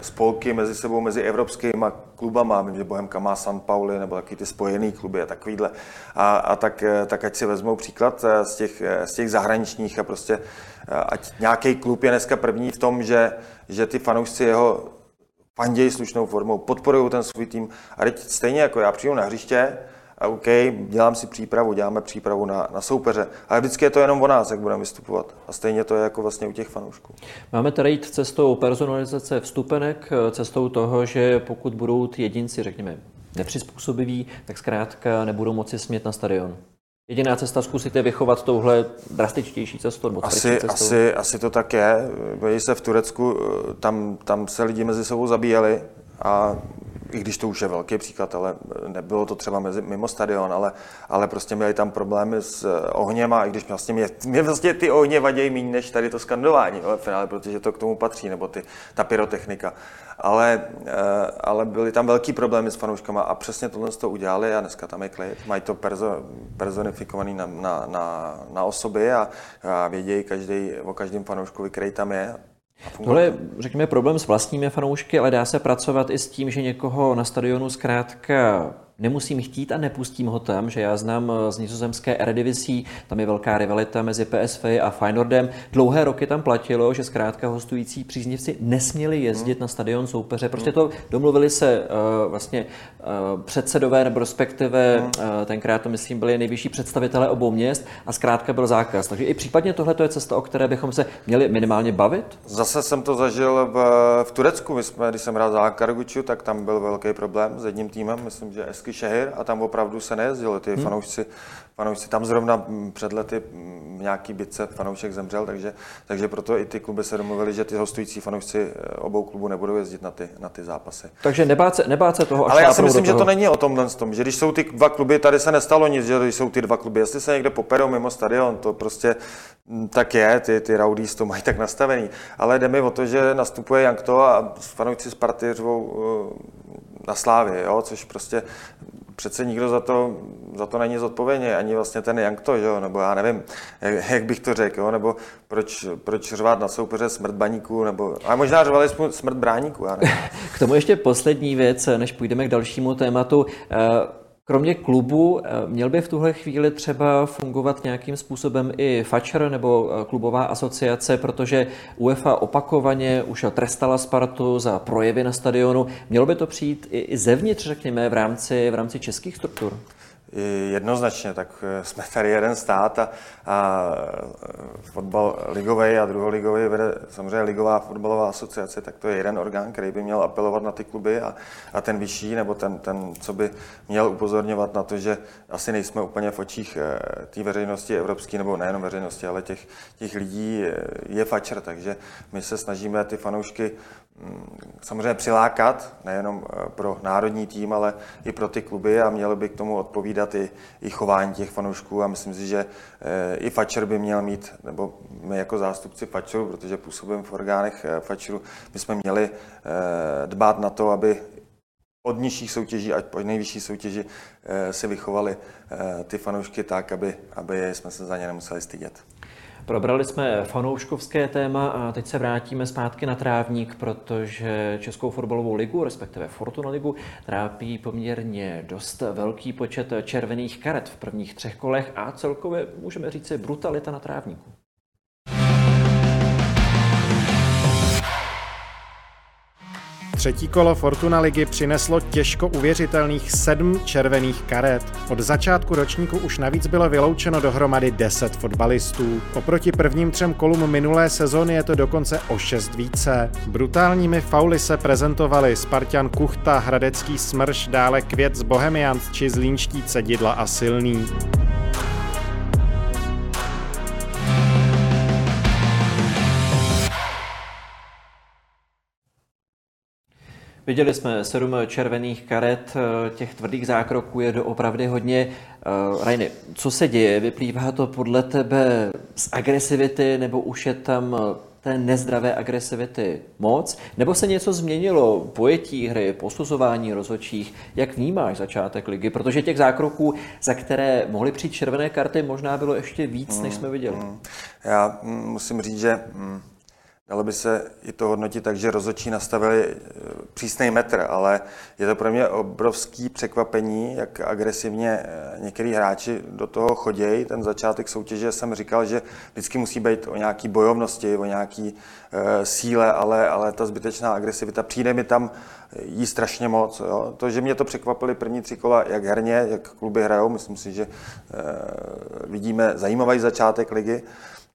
Speaker 3: spolky mezi sebou, mezi evropskými klubama, vím, že Bohemka má San Pauli nebo taky ty spojený kluby a takovýhle. A, a tak, tak ať si vezmou příklad z těch, z těch zahraničních a prostě prostě ať nějaký klub je dneska první v tom, že, že ty fanoušci jeho fandějí slušnou formou, podporují ten svůj tým. A teď stejně jako já přijdu na hřiště, a OK, dělám si přípravu, děláme přípravu na, na soupeře. Ale vždycky je to jenom o nás, jak budeme vystupovat. A stejně to je jako vlastně u těch fanoušků.
Speaker 2: Máme tady jít cestou personalizace vstupenek, cestou toho, že pokud budou ty jedinci, řekněme, nepřizpůsobiví, tak zkrátka nebudou moci smět na stadion. Jediná cesta zkusit je vychovat touhle drastičtější cestou? Nebo
Speaker 3: asi, cestou? asi, asi to tak je. Bojí se v Turecku, tam, tam se lidi mezi sebou zabíjeli a i když to už je velký příklad, ale nebylo to třeba mezi, mimo stadion, ale, ale prostě měli tam problémy s ohněm a i když vlastně mě, mě vlastně ty ohně vadějí méně než tady to skandování v finále, protože to k tomu patří, nebo ty, ta pyrotechnika ale, eh, ale byly tam velký problémy s fanouškama a přesně tohle to udělali a dneska tam je klid. Mají to perzo, personifikovaný na, na, na, na osoby a, a vědějí každý, o každém fanouškovi, který tam je.
Speaker 2: Tohle je, řekněme, problém s vlastními fanoušky, ale dá se pracovat i s tím, že někoho na stadionu zkrátka nemusím chtít a nepustím ho tam, že já znám eh, z nizozemské Eredivisí, tam je velká rivalita mezi PSV a Feyenoordem. Dlouhé roky tam platilo, že zkrátka hostující příznivci nesměli jezdit na stadion soupeře. Prostě to domluvili se uh, vlastně uh, předsedové, nebo respektive uh, tenkrát to myslím byli nejvyšší představitelé obou měst a zkrátka byl zákaz. Takže i případně tohle je cesta, o které bychom se měli minimálně bavit?
Speaker 3: Zase jsem to zažil v, v Turecku, my jsme, když jsem hrál za Karguču, tak tam byl velký problém s jedním týmem, myslím, že Esky Šehir a tam opravdu se nejezdilo. Ty hmm. fanoušci, fanoušci, tam zrovna před lety nějaký bitce fanoušek zemřel, takže, takže proto i ty kluby se domluvili, že ty hostující fanoušci eh, obou klubů nebudou jezdit na ty, na ty zápasy.
Speaker 2: Takže nebát se, nebát se toho.
Speaker 3: Ale já si myslím, že to není o tomhle tom, že když jsou ty dva kluby, tady se nestalo nic, že když jsou ty dva kluby, jestli se někde poperou mimo stadion, to prostě tak je, ty, ty Rowdies to mají tak nastavený. Ale jde mi o to, že nastupuje Jankto a fanoušci Sparty řvou eh, na Slávě, jo? což prostě přece nikdo za to, za to není zodpovědný, ani vlastně ten Jankto, jo? nebo já nevím, jak, jak bych to řekl, jo? nebo proč, proč řvát na soupeře smrt baníků, nebo, a možná řvali smrt bráníků.
Speaker 2: K tomu ještě poslední věc, než půjdeme k dalšímu tématu. Eh, Kromě klubu eh, měl by v tuhle chvíli třeba fungovat nějakým způsobem i FAČR nebo eh, klubová asociace, protože UEFA opakovaně už trestala Spartu za projevy na stadionu. Mělo by to přijít i zevnitř, řekněme, v rámci, v rámci českých struktur?
Speaker 3: Jednoznačně, tak eh, jsme tady jeden stát a, a fotbal ligový a druholigový vede samozřejmě ligová fotbalová asociace, tak to je jeden orgán, který by měl apelovat na ty kluby a, a ten vyšší, nebo ten, ten, co by měl upozorňovat na to, že asi nejsme úplně v očích té veřejnosti evropské, nebo nejenom veřejnosti, ale těch, těch lidí je fačer, takže my se snažíme ty fanoušky samozřejmě přilákat, nejenom eh, pro národní tým, ale i pro ty kluby a mělo by k tomu odpovídat i, i chování těch fanoušků a myslím si, že eh, i Fatscher by měl mít, nebo my jako zástupci Fatscheru, protože působím v orgánech eh, Fatscheru, my jsme měli dbát na to, aby od nižších soutěží a po nejvyšší soutěži si vychovali ty fanoušky tak, aby, aby jsme se za ně nemuseli stydět.
Speaker 2: Probrali jsme fanouškovské téma a teď se vrátíme zpátky na trávník, protože Českou fotbalovou ligu, respektive Fortuna ligu, trápí poměrně dost velký počet červených karet v prvních třech kolech a celkově můžeme říct brutalita na trávníku.
Speaker 1: Třetí kolo Fortuna ligy přineslo těžko uvěřitelných sedm červených karet. Od začátku ročníku už navíc bylo vyloučeno dohromady 10 fotbalistů. Oproti prvním třem kolům minulé sezóny je to dokonce o 6 více. Brutálními fauly se prezentovali Spartan Kuchta, Hradecký Smrš, dále Květ z Bohemians či Zlínští Cedidla a Silný.
Speaker 2: Viděli jsme sedm červených karet, těch tvrdých zákroků je doopravdy hodně. Uh, Rajny, co se děje? Vyplývá to podle tebe z agresivity nebo už je tam té nezdravé agresivity moc? Nebo se něco změnilo? Pojetí hry, posuzování rozhodčích? Jak vnímáš začátek ligy? Protože těch zákroků, za které mohly přijít červené karty, možná bylo ještě víc, než jsme viděli. Mm,
Speaker 3: já musím říct, že mm, Dalo by se i to hodnotit tak, že rozhodčí nastavili eh, přísný metr, ale je to pro mě obrovský překvapení, jak agresivně eh, některý hráči do toho chodějí. Ten začátek soutěže jsem říkal, že vždycky musí být o nějaký bojovnosti, o nějaký e, síle, ale, ale ta zbytečná agresivita přijde mi tam jí strašně moc. Jo. To, že mě to překvapily první tři kola, jak herně, jak kluby hrajou, myslím si, že vidíme zajímavý začátek ligy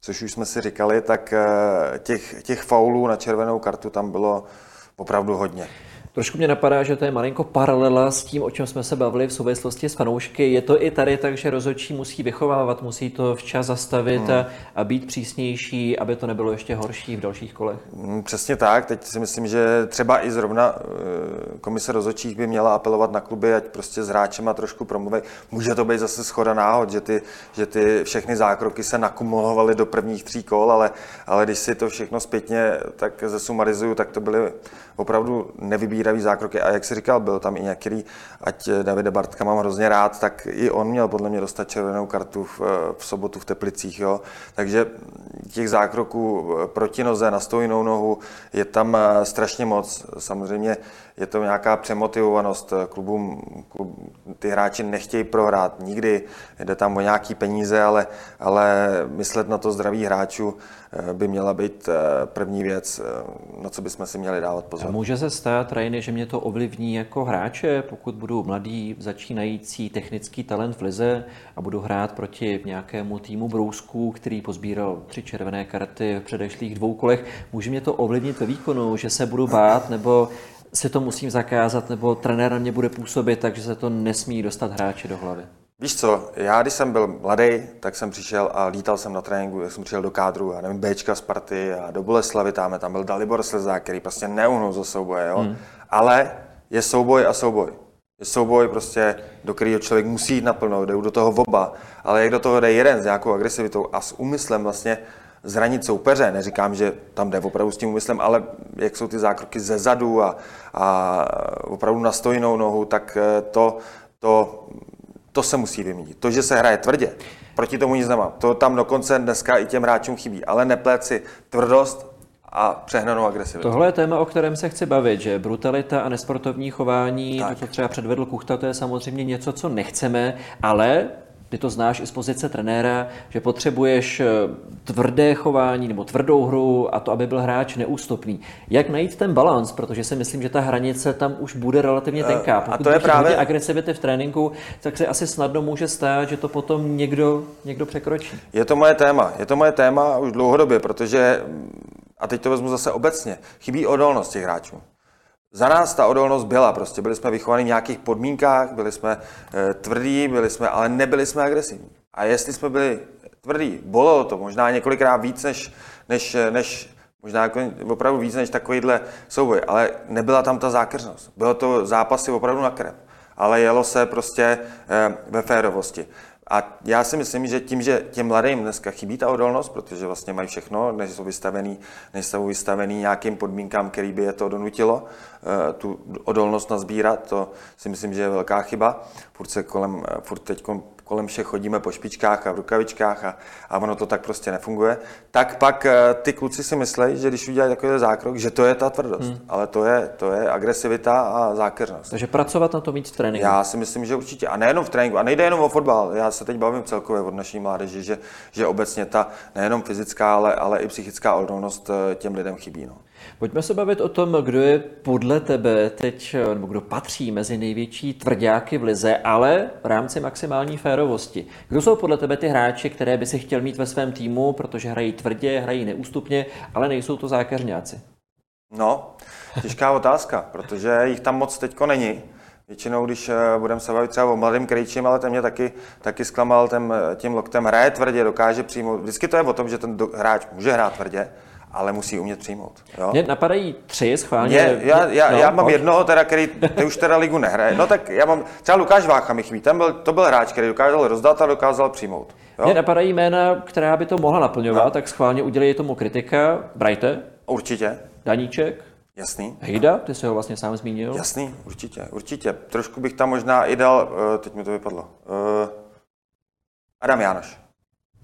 Speaker 3: což už jsme si říkali, tak eh, těch, těch faulů na červenou kartu tam bylo opravdu hodně.
Speaker 2: Trošku mě napadá, že to je malinko paralela s tím, o čem jsme se bavili v souvislosti s fanoušky. Je to i tady tak, že rozhodčí musí vychovávat, musí to včas zastavit hmm. a, být přísnější, aby to nebylo ještě horší v dalších kolech.
Speaker 3: Hmm, přesně tak. Teď si myslím, že třeba i zrovna eh, komise rozhodčích by měla apelovat na kluby, ať prostě s hráčema trošku promluví. Může to být zase schoda náhod, že ty, že ty všechny zákroky se nakumulovaly do prvních tří kol, ale, ale když si to všechno zpětně tak zesumarizuju, tak to byly opravdu nevybíravý zákroky. A jak si říkal, byl tam i nějaký, ať Davide Bartka mám hrozně rád, tak i on měl podle mě dostat červenou kartu v, v sobotu v Teplicích. Jo. Takže těch zákroků proti noze na stojnou nohu je tam eh, strašně moc. Samozřejmě je to nějaká přemotivovanost klubům. Klub, ty hráči nechtějí prohrát nikdy, jde tam o nějaký peníze, ale, ale myslet na to zdraví hráčů eh, by měla být eh, první věc, na co bychom si měli dávat pozor.
Speaker 2: Může se stát, Rajny, že mě to ovlivní jako hráče, pokud budu mladý, začínající technický talent v lize a budu hrát proti nějakému týmu brousků, který pozbíral tři červené karty v předešlých dvou kolech. Může mě to ovlivnit ve výkonu, že se budu bát, nebo si to musím zakázat, nebo trenér na mě bude působit, takže se to nesmí dostat hráči do hlavy?
Speaker 3: Víš co, já když jsem byl mladý, tak jsem přišel a lítal jsem na tréninku, jak jsem přišel do kádru, já nevím, Bčka z party a do Boleslavy, tam, tam byl Dalibor Slezák, který prostě neuhnul za souboje, jo? Hmm. ale je souboj a souboj. Je souboj prostě, do kterého člověk musí jít naplno, jde do toho oba, ale jak do toho jde jeden s nějakou agresivitou a s úmyslem vlastně zranit soupeře, neříkám, že tam jde opravdu s tím úmyslem, ale jak jsou ty zákroky ze zadu a, a opravdu na stojnou nohu, tak eh, to, to, to se musí vymínit. To, že se hraje tvrdě, proti tomu nic nemám. To tam dokonce dneska i těm hráčům chybí, ale neplet si tvrdost a přehnanou agresivitu.
Speaker 2: Tohle je téma, o kterém se chci bavit, že brutalita a nesportovní chování, tak. to, co třeba předvedl Kuchta, to je samozřejmě něco, co nechceme, ale ty to znáš i z pozice trenéra, že potřebuješ eh, tvrdé chování nebo tvrdou hru a to, aby byl hráč neústupný. Jak najít ten balans, protože si myslím, že ta hranice tam už bude relativně eh, tenká. Pokud a to je právě agresivity v tréninku, tak se asi snadno může stát, že to potom někdo, někdo překročí.
Speaker 3: Je to moje téma. Je to moje téma už dlouhodobě, protože, a teď to vezmu zase obecně, chybí odolnost těch hráčů. Za nás ta odolnost byla, prostě byli jsme vychovaní v nějakých podmínkách, byli jsme e, tvrdí, byli jsme, ale nebyli jsme agresivní. A jestli jsme byli tvrdí, bolelo to možná několikrát víc než, než, než možná jako opravdu víc než takovýhle souboj, ale nebyla tam ta zákeřnost. Bylo to zápasy opravdu na krev, ale jelo se prostě e, ve férovosti. A já si myslím, že tím, že těm mladým dneska chybí ta odolnost, protože vlastně mají všechno, než jsou vystavený, než jsou vystavený nějakým podmínkám, který by je to donutilo, eh, tu odolnost nazbírat, to si myslím, že je velká chyba. Furt se kolem, eh, furt teď kolem všech chodíme po špičkách a v rukavičkách a, a ono to tak prostě nefunguje, tak pak eh, ty kluci si myslí, že když udělají takový zákrok, že to je ta tvrdost, hmm. ale to je, to je agresivita a zákeřnost.
Speaker 2: Takže pracovat na to víc v tréninku.
Speaker 3: Já si myslím, že určitě. A nejenom v tréninku. A nejde jenom o fotbal. Já se teď bavím celkově od naší mládeže, že, že obecně ta nejenom fyzická, ale, ale i psychická odolnost eh, těm lidem chybí. No.
Speaker 2: Pojďme se bavit o tom, kdo je podle tebe teď, nebo kdo patří mezi největší tvrdáky v lize, ale v rámci maximální férovosti. Kdo jsou podle tebe ty hráči, které by si chtěl mít ve svém týmu, protože hrají tvrdě, hrají neústupně, ale nejsou to zákeřňáci?
Speaker 3: No, těžká otázka, protože jich tam moc teďko není. Většinou, když eh, budeme se bavit třeba o mladým Krejčím, ale ten mě taky, taky zklamal tím, tím loktem. Hraje tvrdě, dokáže přijmout. Vždycky to je o tom, že ten hráč může hrát tvrdě, ale musí umět přijmout. Jo?
Speaker 2: Mě napadají tři schválně. Mě,
Speaker 3: já, já, no, já mám jednoho, teda, který ty už teda ligu nehraje. No tak já mám, třeba Lukáš Vácha mi chybí, ten byl, to byl hráč, který dokázal rozdat a dokázal přijmout.
Speaker 2: Jo? Mě napadají jména, která by to mohla naplňovat, no. tak schválně udělej tomu kritika. Brajte?
Speaker 3: Určitě.
Speaker 2: Daníček?
Speaker 3: Jasný.
Speaker 2: Hejda, ty jsi ho vlastně sám zmínil.
Speaker 3: Jasný, určitě, určitě. Trošku bych tam možná i dal, uh, teď mi to vypadlo, uh, Adam Jánoš.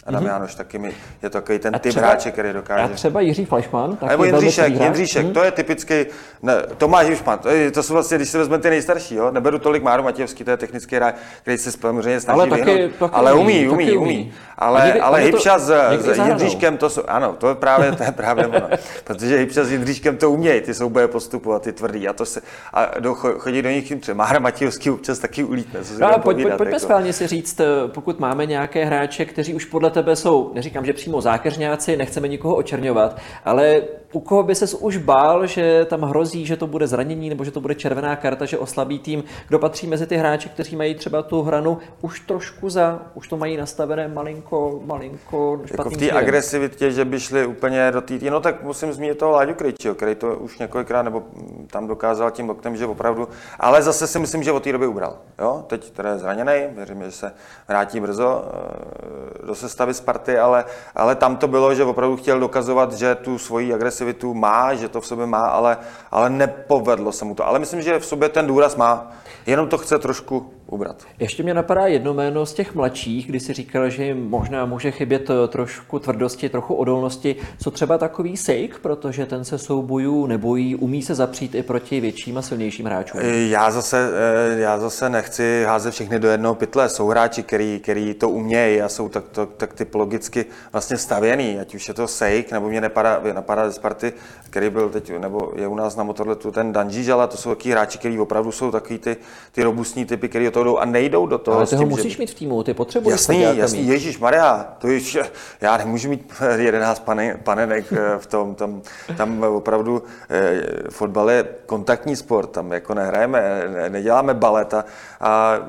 Speaker 3: Adam mm-hmm. Jánoš taky mi, je to takový ten typ hráče, který dokáže.
Speaker 2: A třeba Jiří Fleischmann.
Speaker 3: A nebo Jindříšek, Jindříšek, hmm. to je typický, ne, Tomáš Jušman, to, je, to jsou vlastně, když si vezmeme ty nejstarší, jo? neberu tolik Máru Matějovský, to je technický hráč, který se samozřejmě snaží
Speaker 2: ale taky,
Speaker 3: vyhnout, taky ale umí, umí, umí, umí. Ale, někdy, ale Hybša s, s Jindříškem, to jsou, ano, to je právě, to je právě ono, protože Hybša s Jindříškem to umějí, ty souboje postupovat, ty tvrdý, a to se, a do, chodí do nich třeba Mára Matějovský občas taky ulítne.
Speaker 2: No, pojď, pojďme jako. si říct, pokud máme nějaké hráče, kteří už podle tebe jsou, neříkám, že přímo zákeřňáci, nechceme nikoho očerňovat, ale u koho by ses už bál, že tam hrozí, že to bude zranění nebo že to bude červená karta, že oslabí tým, kdo patří mezi ty hráče, kteří mají třeba tu hranu už trošku za, už to mají nastavené malinko, malinko
Speaker 3: jako v té agresivitě, že by šli úplně do té, no tak musím zmínit toho Láďu Krejčího, který to už několikrát nebo tam dokázal tím loktem, že opravdu, ale zase si myslím, že od té doby ubral. Jo? Teď teda je zraněný, věřím, že se vrátí brzo eh, do sestavy Sparty, ale, ale tam to bylo, že opravdu chtěl dokazovat, že tu svoji agresivitu má, že to v sobě má, ale, ale nepovedlo se mu to. Ale myslím, že v sobě ten důraz má, jenom to chce trošku ubrat.
Speaker 2: Ještě mě napadá jedno jméno z těch mladších, kdy si říkal, že jim možná může chybět eh, trošku tvrdosti, trochu odolnosti. Co třeba takový Sejk, protože ten se soubojů nebojí, umí se zapřít i proti větším a silnějším hráčům?
Speaker 3: Eh, já zase, eh, já zase nechci házet všechny do jednoho pytle. Jsou hráči, který, který to umějí a jsou tak, tak, tak typologicky vlastně stavěný, ať už je to Sejk, nebo mě napadá, napadá ze Sparty, který byl teď, nebo je u nás na motorletu ten Danžížala, to jsou taky hráči, kteří opravdu jsou takový ty, ty robustní typy, který to jdou a nejdou do toho.
Speaker 2: Ale ty ho musíš že... mít v týmu, ty potřebuješ.
Speaker 3: Jasný, jasný, Ježíš Maria, to již, já nemůžu mít 11 pane, panenek eh, v tom, tam, tam opravdu eh, fotbal je kontaktní sport, tam jako nehrajeme, ne, neděláme balet a, a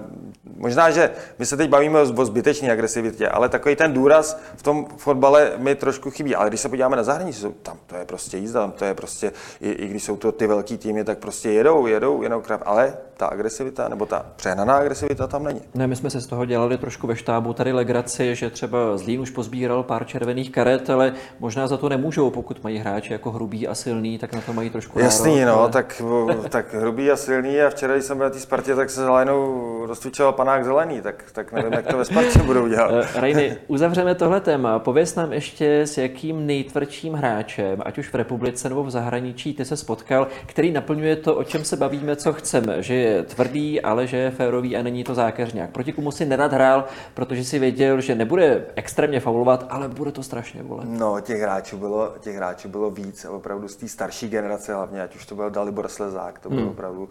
Speaker 3: možná, že my se teď bavíme o, o zbytečné agresivitě, ale takový ten důraz v tom fotbale mi trošku chybí. Ale když se podíváme na zahraničí, tam to je prostě jízda, tam to je prostě, i, i když jsou to ty velký týmy, tak prostě jedou, jedou, jedou krav, ale ta agresivita nebo ta přehnaná agresivita tam není.
Speaker 2: Ne, my jsme se z toho dělali trošku ve štábu tady legraci, že třeba Zlín už pozbíral pár červených karet, ale možná za to nemůžou, pokud mají hráče jako hrubý a silný, tak na to mají trošku
Speaker 3: Jasný,
Speaker 2: národ,
Speaker 3: no, ale... tak, tak hrubý a silný a včera, když jsem byl na té Spartě, tak se zelenou rozcvičoval panák zelený, tak, tak nevím, jak to ve Spartě budou dělat.
Speaker 2: Eh, Rejny, uzavřeme tohle téma. Pověz nám ještě, s jakým nejtvrdším hráčem, ať už v republice nebo v zahraničí, ty se spotkal, který naplňuje to, o čem se bavíme, co chceme, že je tvrdý, ale že je férový férový a není to zákeřňák. Proti komu si nenadhrál, protože si věděl, že nebude extrémně faulovat, ale bude to strašně bolet.
Speaker 3: No, těch hráčů bylo, těch hráčů bylo víc, opravdu z té starší generace hlavně, ať už to byl Dalibor Slezák, to bylo hmm. opravdu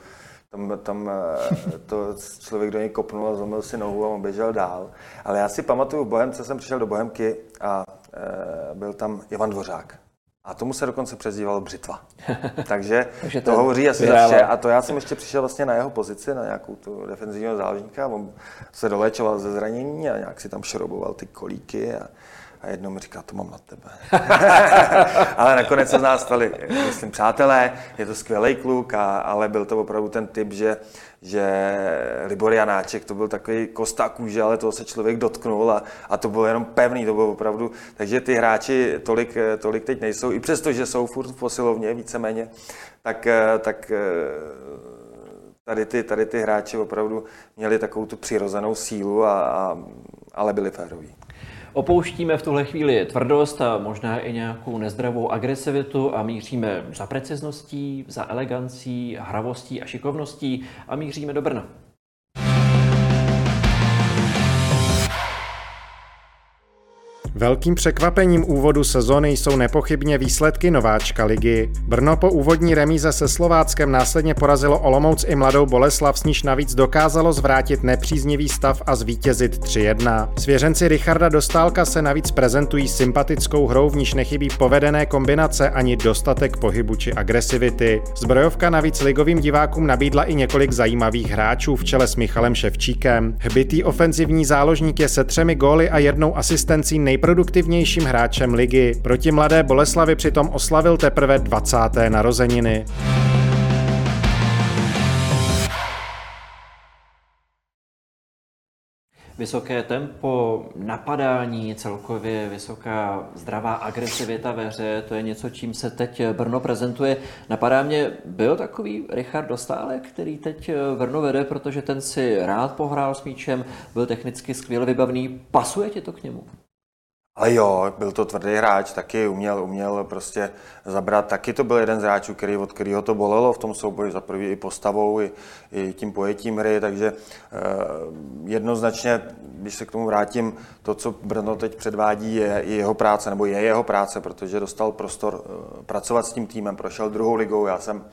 Speaker 3: tam, tam eh, to člověk do něj kopnul a zlomil si nohu a on běžel dál. Ale já si pamatuju v Bohemce, jsem přišel do Bohemky a e, byl tam Ivan Dvořák. A tomu se dokonce přezdívalo Břitva. Takže, Takže to hovoří asi za vše. A to já jsem ještě přišel vlastně na jeho pozici, na nějakou tu defenzivního záložníka. On se doléčoval ze zranění a nějak si tam šroboval ty kolíky. A, a jednou mi říká, to mám na tebe. ale nakonec se z nás stali, myslím, přátelé, je to skvělý kluk, a, ale byl to opravdu ten typ, že, že Libor Janáček, to byl takový kosta kůže, ale toho se člověk dotknul a, a to bylo jenom pevný, to bylo opravdu, takže ty hráči tolik, tolik teď nejsou, i přesto, že jsou furt v posilovně víceméně, tak, tak tady ty, tady ty hráči opravdu měli takovou tu přirozenou sílu, a, a, ale byli féroví.
Speaker 2: Opouštíme v tuhle chvíli tvrdost a možná i nějakou nezdravou agresivitu a míříme za precizností, za elegancí, hravostí a šikovností a míříme do Brna.
Speaker 1: Velkým překvapením úvodu sezony jsou nepochybně výsledky nováčka ligy. Brno po úvodní remíze se Slováckem následně porazilo Olomouc i mladou Boleslav, s níž navíc dokázalo zvrátit nepříznivý stav a zvítězit 3-1. Svěřenci Richarda Dostálka se navíc prezentují sympatickou hrou, v níž nechybí povedené kombinace ani dostatek pohybu či agresivity. Zbrojovka navíc ligovým divákům nabídla i několik zajímavých hráčů v čele s Michalem Ševčíkem. Hbitý ofenzivní záložník je se třemi góly a jednou asistencí nejprve nejproduktivnějším hráčem ligy. Proti mladé Boleslavi přitom oslavil teprve 20. narozeniny.
Speaker 2: Vysoké tempo, napadání, celkově vysoká zdravá agresivita ve hře, to je něco, čím se teď Brno prezentuje. Napadá mě, byl takový Richard Dostálek, který teď Brno vede, protože ten si rád pohrál s míčem, byl technicky skvěle vybavný. Pasuje ti to k němu?
Speaker 3: Ale jo, byl to tvrdý hráč, taky uměl, uměl prostě zabrat. Taky to byl jeden z hráčů, který, od kterého to bolelo v tom souboji, za prvý i postavou, i, i tím pojetím hry, takže eh, jednoznačně, když se k tomu vrátím, to, co Brno teď předvádí, je, je jeho práce, nebo je jeho práce, protože dostal prostor eh, pracovat s tím týmem, prošel druhou ligou, já jsem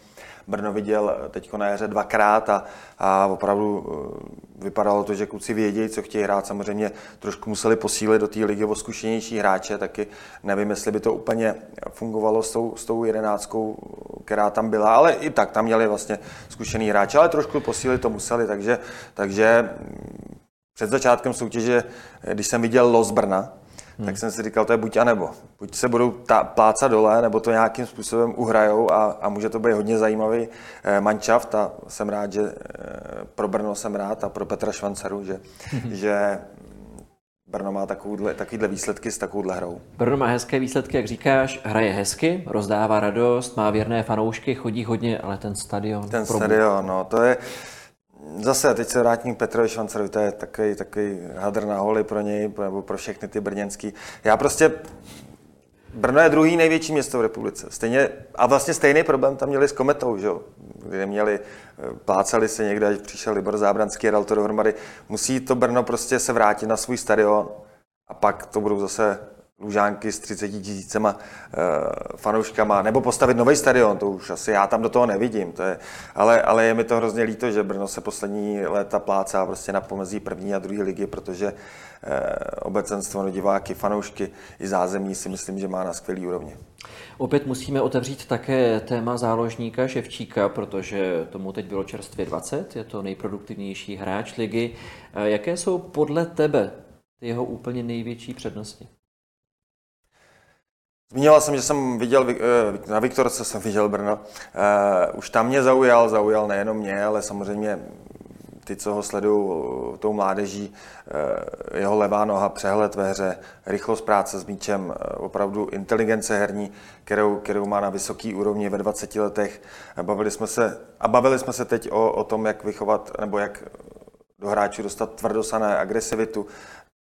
Speaker 3: Brno viděl teď na jaře dvakrát a, a opravdu eh, vypadalo to, že kluci vědějí, co chtějí hrát. Samozřejmě trošku museli posílit do té ligy o zkušenější hráče, taky nevím, jestli by to úplně fungovalo s tou, s tou jedenáctkou, která tam byla, ale i tak tam měli vlastně zkušený hráče, ale trošku posílit to museli, takže, takže mm, před začátkem soutěže, když jsem viděl Los Brna, hmm. tak jsem si říkal, to je buď a nebo. Buď se budou ta, plácat dole, nebo to nějakým způsobem uhrajou a, a může to být hodně zajímavý eh, manšaft a jsem rád, že eh, pro Brno jsem rád a pro Petra Švanceru, že, hmm. že Brno má takovouhle, takovýhle výsledky s takovouhle hrou.
Speaker 2: Brno má hezké výsledky, jak říkáš, hraje hezky, rozdává radost, má věrné fanoušky, chodí hodně, ale ten stadion...
Speaker 3: Ten stadion, no, to je... Zase, teď se vrátím k Petrovi Švancerovi, to je takový, takový hadr na holy pro něj, nebo pro všechny ty brněnský. Já prostě, Brno je druhý největší město v republice. Stejně, a vlastně stejný problém tam měli s Kometou, že? kde měli, eh, plácali se někde, až přišel Libor Zábranský a dal to dohromady. Musí to Brno prostě se vrátit na svůj stadion a pak to budou zase Lužánky s 30 tisícema e, fanouškama, nebo postavit nový stadion, to už asi já tam do toho nevidím, to je, ale, ale je mi to hrozně líto, že Brno se poslední léta plácá prostě na pomezí první a druhé ligy, protože e, obecenstvo, no, diváky, fanoušky i zázemí si myslím, že má na skvělý úrovni.
Speaker 2: Opět musíme otevřít také téma záložníka Ševčíka, protože tomu teď bylo čerstvě 20, je to nejproduktivnější hráč ligy. Eh, jaké jsou podle tebe jeho úplně největší přednosti?
Speaker 3: Zmínila jsem, že jsem viděl, eh, na Viktorce jsem viděl Brno. Eh, už tam mě zaujal, zaujal nejenom mě, ale samozřejmě ty, co ho sledují tou mládeží, eh, jeho levá noha, přehled ve hře, rychlost práce s míčem, opravdu inteligence herní, kterou, kterou má na vysoký úrovni ve 20 letech. Bavili jsme se, a bavili jsme se teď o, o tom, jak vychovat, nebo jak do hráčů dostat tvrdosané agresivitu,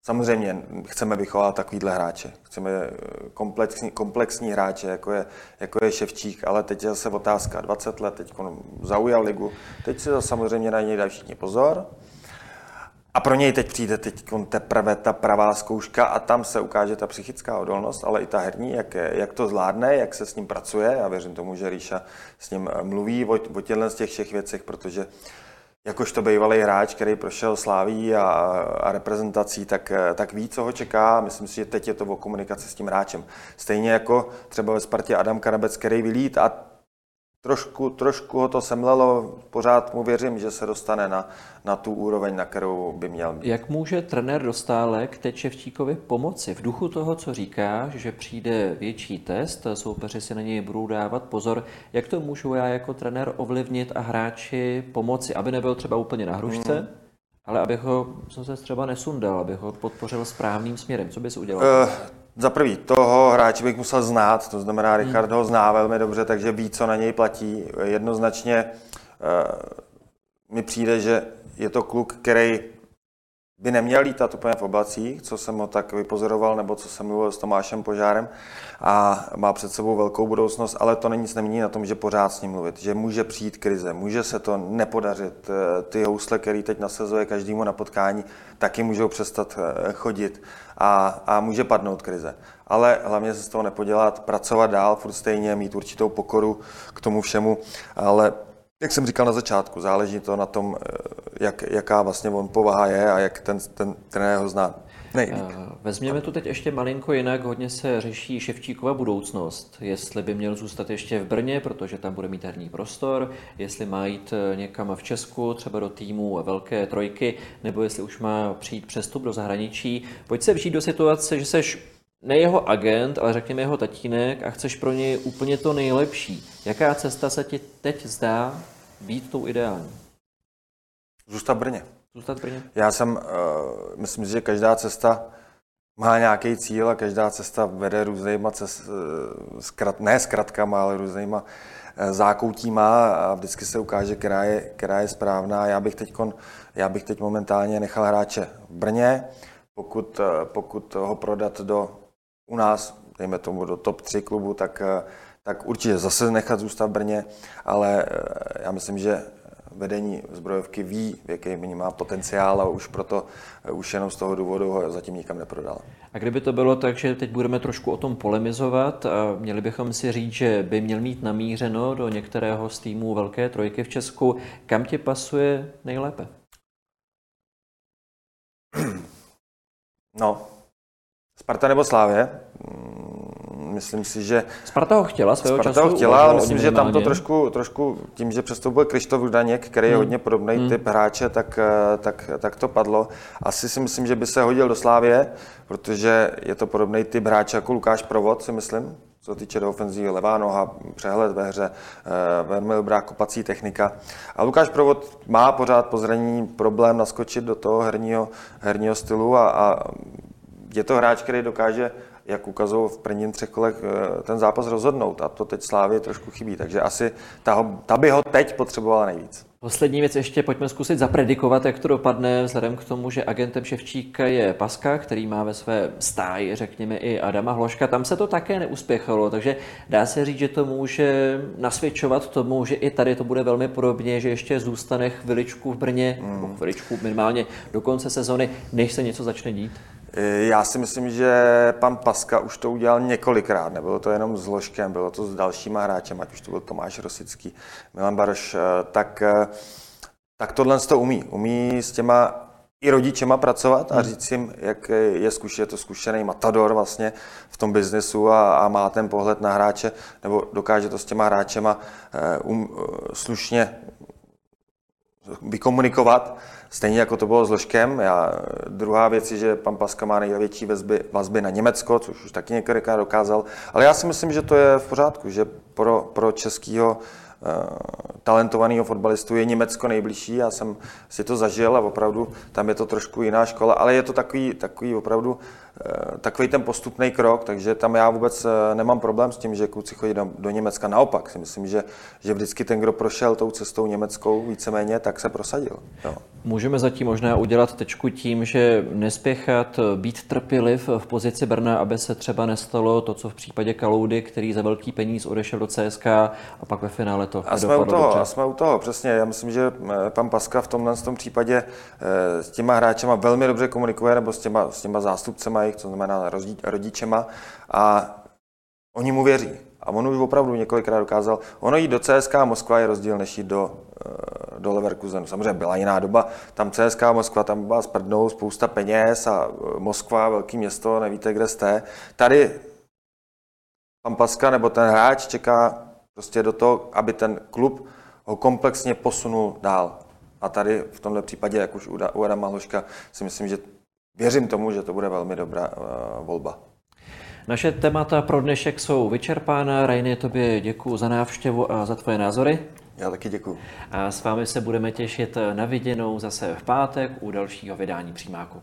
Speaker 3: Samozřejmě chceme vychovat takovýhle hráče. Chceme eh, komplexní, komplexní hráče, jako je, jako je Ševčík, ale teď je zase otázka. 20 let, teď zaujal ligu. Teď to samozřejmě na něj dají všichni pozor. A pro něj teď přijde teď teprve ta pravá zkouška a tam se ukáže ta psychická odolnost, ale i ta herní, jak, jak to zvládne, jak se s ním pracuje. Já věřím tomu, že Ríša s ním mluví o, o těchto z těch všech věcech, protože jakožto bývalý hráč, který prošel sláví a, a reprezentací, tak, tak ví, co ho čeká. Myslím si, že teď je to o komunikaci s tím hráčem. Stejně jako třeba ve Spartě Adam Karabec, který vylít a trošku, trošku ho to semlelo, pořád mu věřím, že se dostane na, na tu úroveň, na kterou by měl být.
Speaker 2: Jak může trenér Dostálek teď Ševčíkovi pomoci? V duchu toho, co říká, že přijde větší test, soupeři si na něj budou dávat pozor, jak to můžu já jako trenér ovlivnit a hráči pomoci, aby nebyl třeba úplně na hrušce, hmm. ale aby ho, jsem se třeba nesundal, aby ho podpořil správným směrem. Co bys udělal? Uh,
Speaker 3: za prvý, toho hráče bych musel znát, to znamená, hmm. Richard ho zná velmi dobře, takže ví, co na něj platí. Jednoznačně uh, mi přijde, že je to kluk, který by neměl lítat úplně v oblacích, co jsem ho tak vypozoroval, nebo co jsem mluvil s Tomášem Požárem a má před sebou velkou budoucnost, ale to nic nemění na tom, že pořád s ním mluvit, že může přijít krize, může se to nepodařit. Eh, ty housle, který teď nasazuje každému na potkání, taky můžou přestat eh, chodit a, a může padnout krize. Ale hlavně se z toho nepodělat, pracovat dál, furt stejně, mít určitou pokoru k tomu všemu, ale jak jsem říkal na začátku, záleží to na tom, eh, jak, jaká vlastně on povaha je a jak ten, ten trenér ho zná. Nejlíp. Eh,
Speaker 2: vezměme to teď ještě malinko jinak. Hodně se řeší Ševčíkova budoucnost. Jestli by měl zůstat ještě v Brně, protože tam bude mít herní prostor, jestli má jít eh, někam v Česku, třeba do týmu velké trojky, nebo jestli už má přijít přestup do zahraničí. Pojď se vžít do situace, že seš ne jeho agent, ale řekněme jeho tatínek a chceš pro něj úplně to nejlepší. Jaká cesta se ti teď zdá být tou ideální?
Speaker 3: Zůstat v Brně.
Speaker 2: Zůstat v Brně?
Speaker 3: Já jsem, uh, myslím si, že každá cesta má nějaký cíl a každá cesta vede různýma cest, uh, zkrat, ne zkratkama, ale různýma uh, zákoutíma a vždycky se ukáže, která je, která je správná. Já bych, teďkon, já bych teď momentálně nechal hráče v Brně, pokud, uh, pokud ho prodat do u nás, dejme tomu do top 3 klubu, tak, tak určitě zase nechat zůstat v Brně, ale já myslím, že vedení zbrojovky ví, v jaký má potenciál a už proto, už jenom z toho důvodu ho zatím nikam neprodal.
Speaker 2: A kdyby to bylo tak, že teď budeme trošku o tom polemizovat a měli bychom si říct, že by měl mít namířeno do některého z týmů Velké trojky v Česku, kam ti pasuje nejlépe?
Speaker 3: No, Sparta nebo Slávě? Myslím si, že...
Speaker 2: Sparta ho chtěla svého
Speaker 3: Sparta času. ho chtěla, ale myslím, že tam to trošku, trošku tím, že přestoupil Krištof Daněk, který je hmm. hodně podobný hmm. typ hráče, tak, tak, tak to padlo. Asi si myslím, že by se hodil do Slávě, protože je to podobný typ hráče jako Lukáš Provod, si myslím, co týče do ofenzívy, levá noha, přehled ve hře, eh, velmi dobrá kopací technika. A Lukáš Provod má pořád po zranění problém naskočit do toho herního, herního stylu a, a je to hráč, který dokáže jak ukazují v prvním třech kolech, eh, ten zápas rozhodnout. A to teď Slávě trošku chybí. Takže asi ta, ho, ta by ho teď potřebovala nejvíc.
Speaker 2: Poslední věc ještě pojďme zkusit zapredikovat, jak to dopadne, vzhledem k tomu, že agentem Ševčíka je Paska, který má ve své stáji, řekněme, i Adama Hloška. Tam se to také neuspěchalo, takže dá se říct, že to může nasvědčovat tomu, že i tady to bude velmi podobně, že ještě zůstane chviličku v Brně, mm. chviličku minimálně do konce sezony, než se něco začne dít.
Speaker 3: Já si myslím, že pan Paska už to udělal několikrát. Nebylo to jenom s Ložkem, bylo to s dalšíma hráčem, ať už to byl Tomáš Rosický, Milan Baroš. Eh, tak, eh, tak tohle to umí. Umí s těma i rodičema pracovat a hmm. říct jim, jak je, zkušený, je to zkušený matador vlastně v tom biznesu a, a má ten pohled na hráče, nebo dokáže to s těma hráčema eh, um, slušně vykomunikovat Stejně jako to bylo s Ložkem. Já, druhá věc je, že pan Paska má největší vazby, vazby na Německo, což už taky několikrát dokázal. Ale já si myslím, že to je v pořádku, že pro, pro českého uh, talentovaného fotbalistu je Německo nejbližší. Já jsem si to zažil a opravdu tam je to trošku jiná škola, ale je to takový, takový opravdu takový ten postupný krok, takže tam já vůbec nemám problém s tím, že kluci chodí do, do Německa. Naopak si myslím, že, že vždycky ten, kdo prošel tou cestou německou víceméně, tak se prosadil. Jo.
Speaker 2: Můžeme zatím možná udělat tečku tím, že nespěchat, být trpěliv v pozici Brna, aby se třeba nestalo to, co v případě Kaloudy, který za velký peníz odešel do CSK a pak ve finále to
Speaker 3: a jsme u toho, a jsme u toho, přesně. Já myslím, že eh, pan Paska v tomhle tom případě eh, s těma hráčema velmi dobře komunikuje, nebo s těma, s těma zástupcema jich, to znamená rodičema, a oni mu věří. A on už opravdu několikrát dokázal. Ono jít do CSK Moskva je rozdíl, než jít do, eh, do Leverkusenu. Samozřejmě byla jiná doba. Tam CSK Moskva, tam byla sprdnou spousta peněz a Moskva, velký město, nevíte, kde jste. Tady pan Paska nebo ten hráč čeká prostě do toho, aby ten klub ho komplexně posunul dál. A tady v tomto případě, jak už u Adama Hloška, si myslím, že věřím tomu, že to bude velmi dobrá uh, volba.
Speaker 2: Naše témata pro dnešek jsou vyčerpána. Rajny, tobě děkuji za návštěvu a za tvoje názory.
Speaker 3: Já taky děkuji.
Speaker 2: A s vámi se budeme těšit na viděnou zase v pátek u dalšího vydání Přímáku.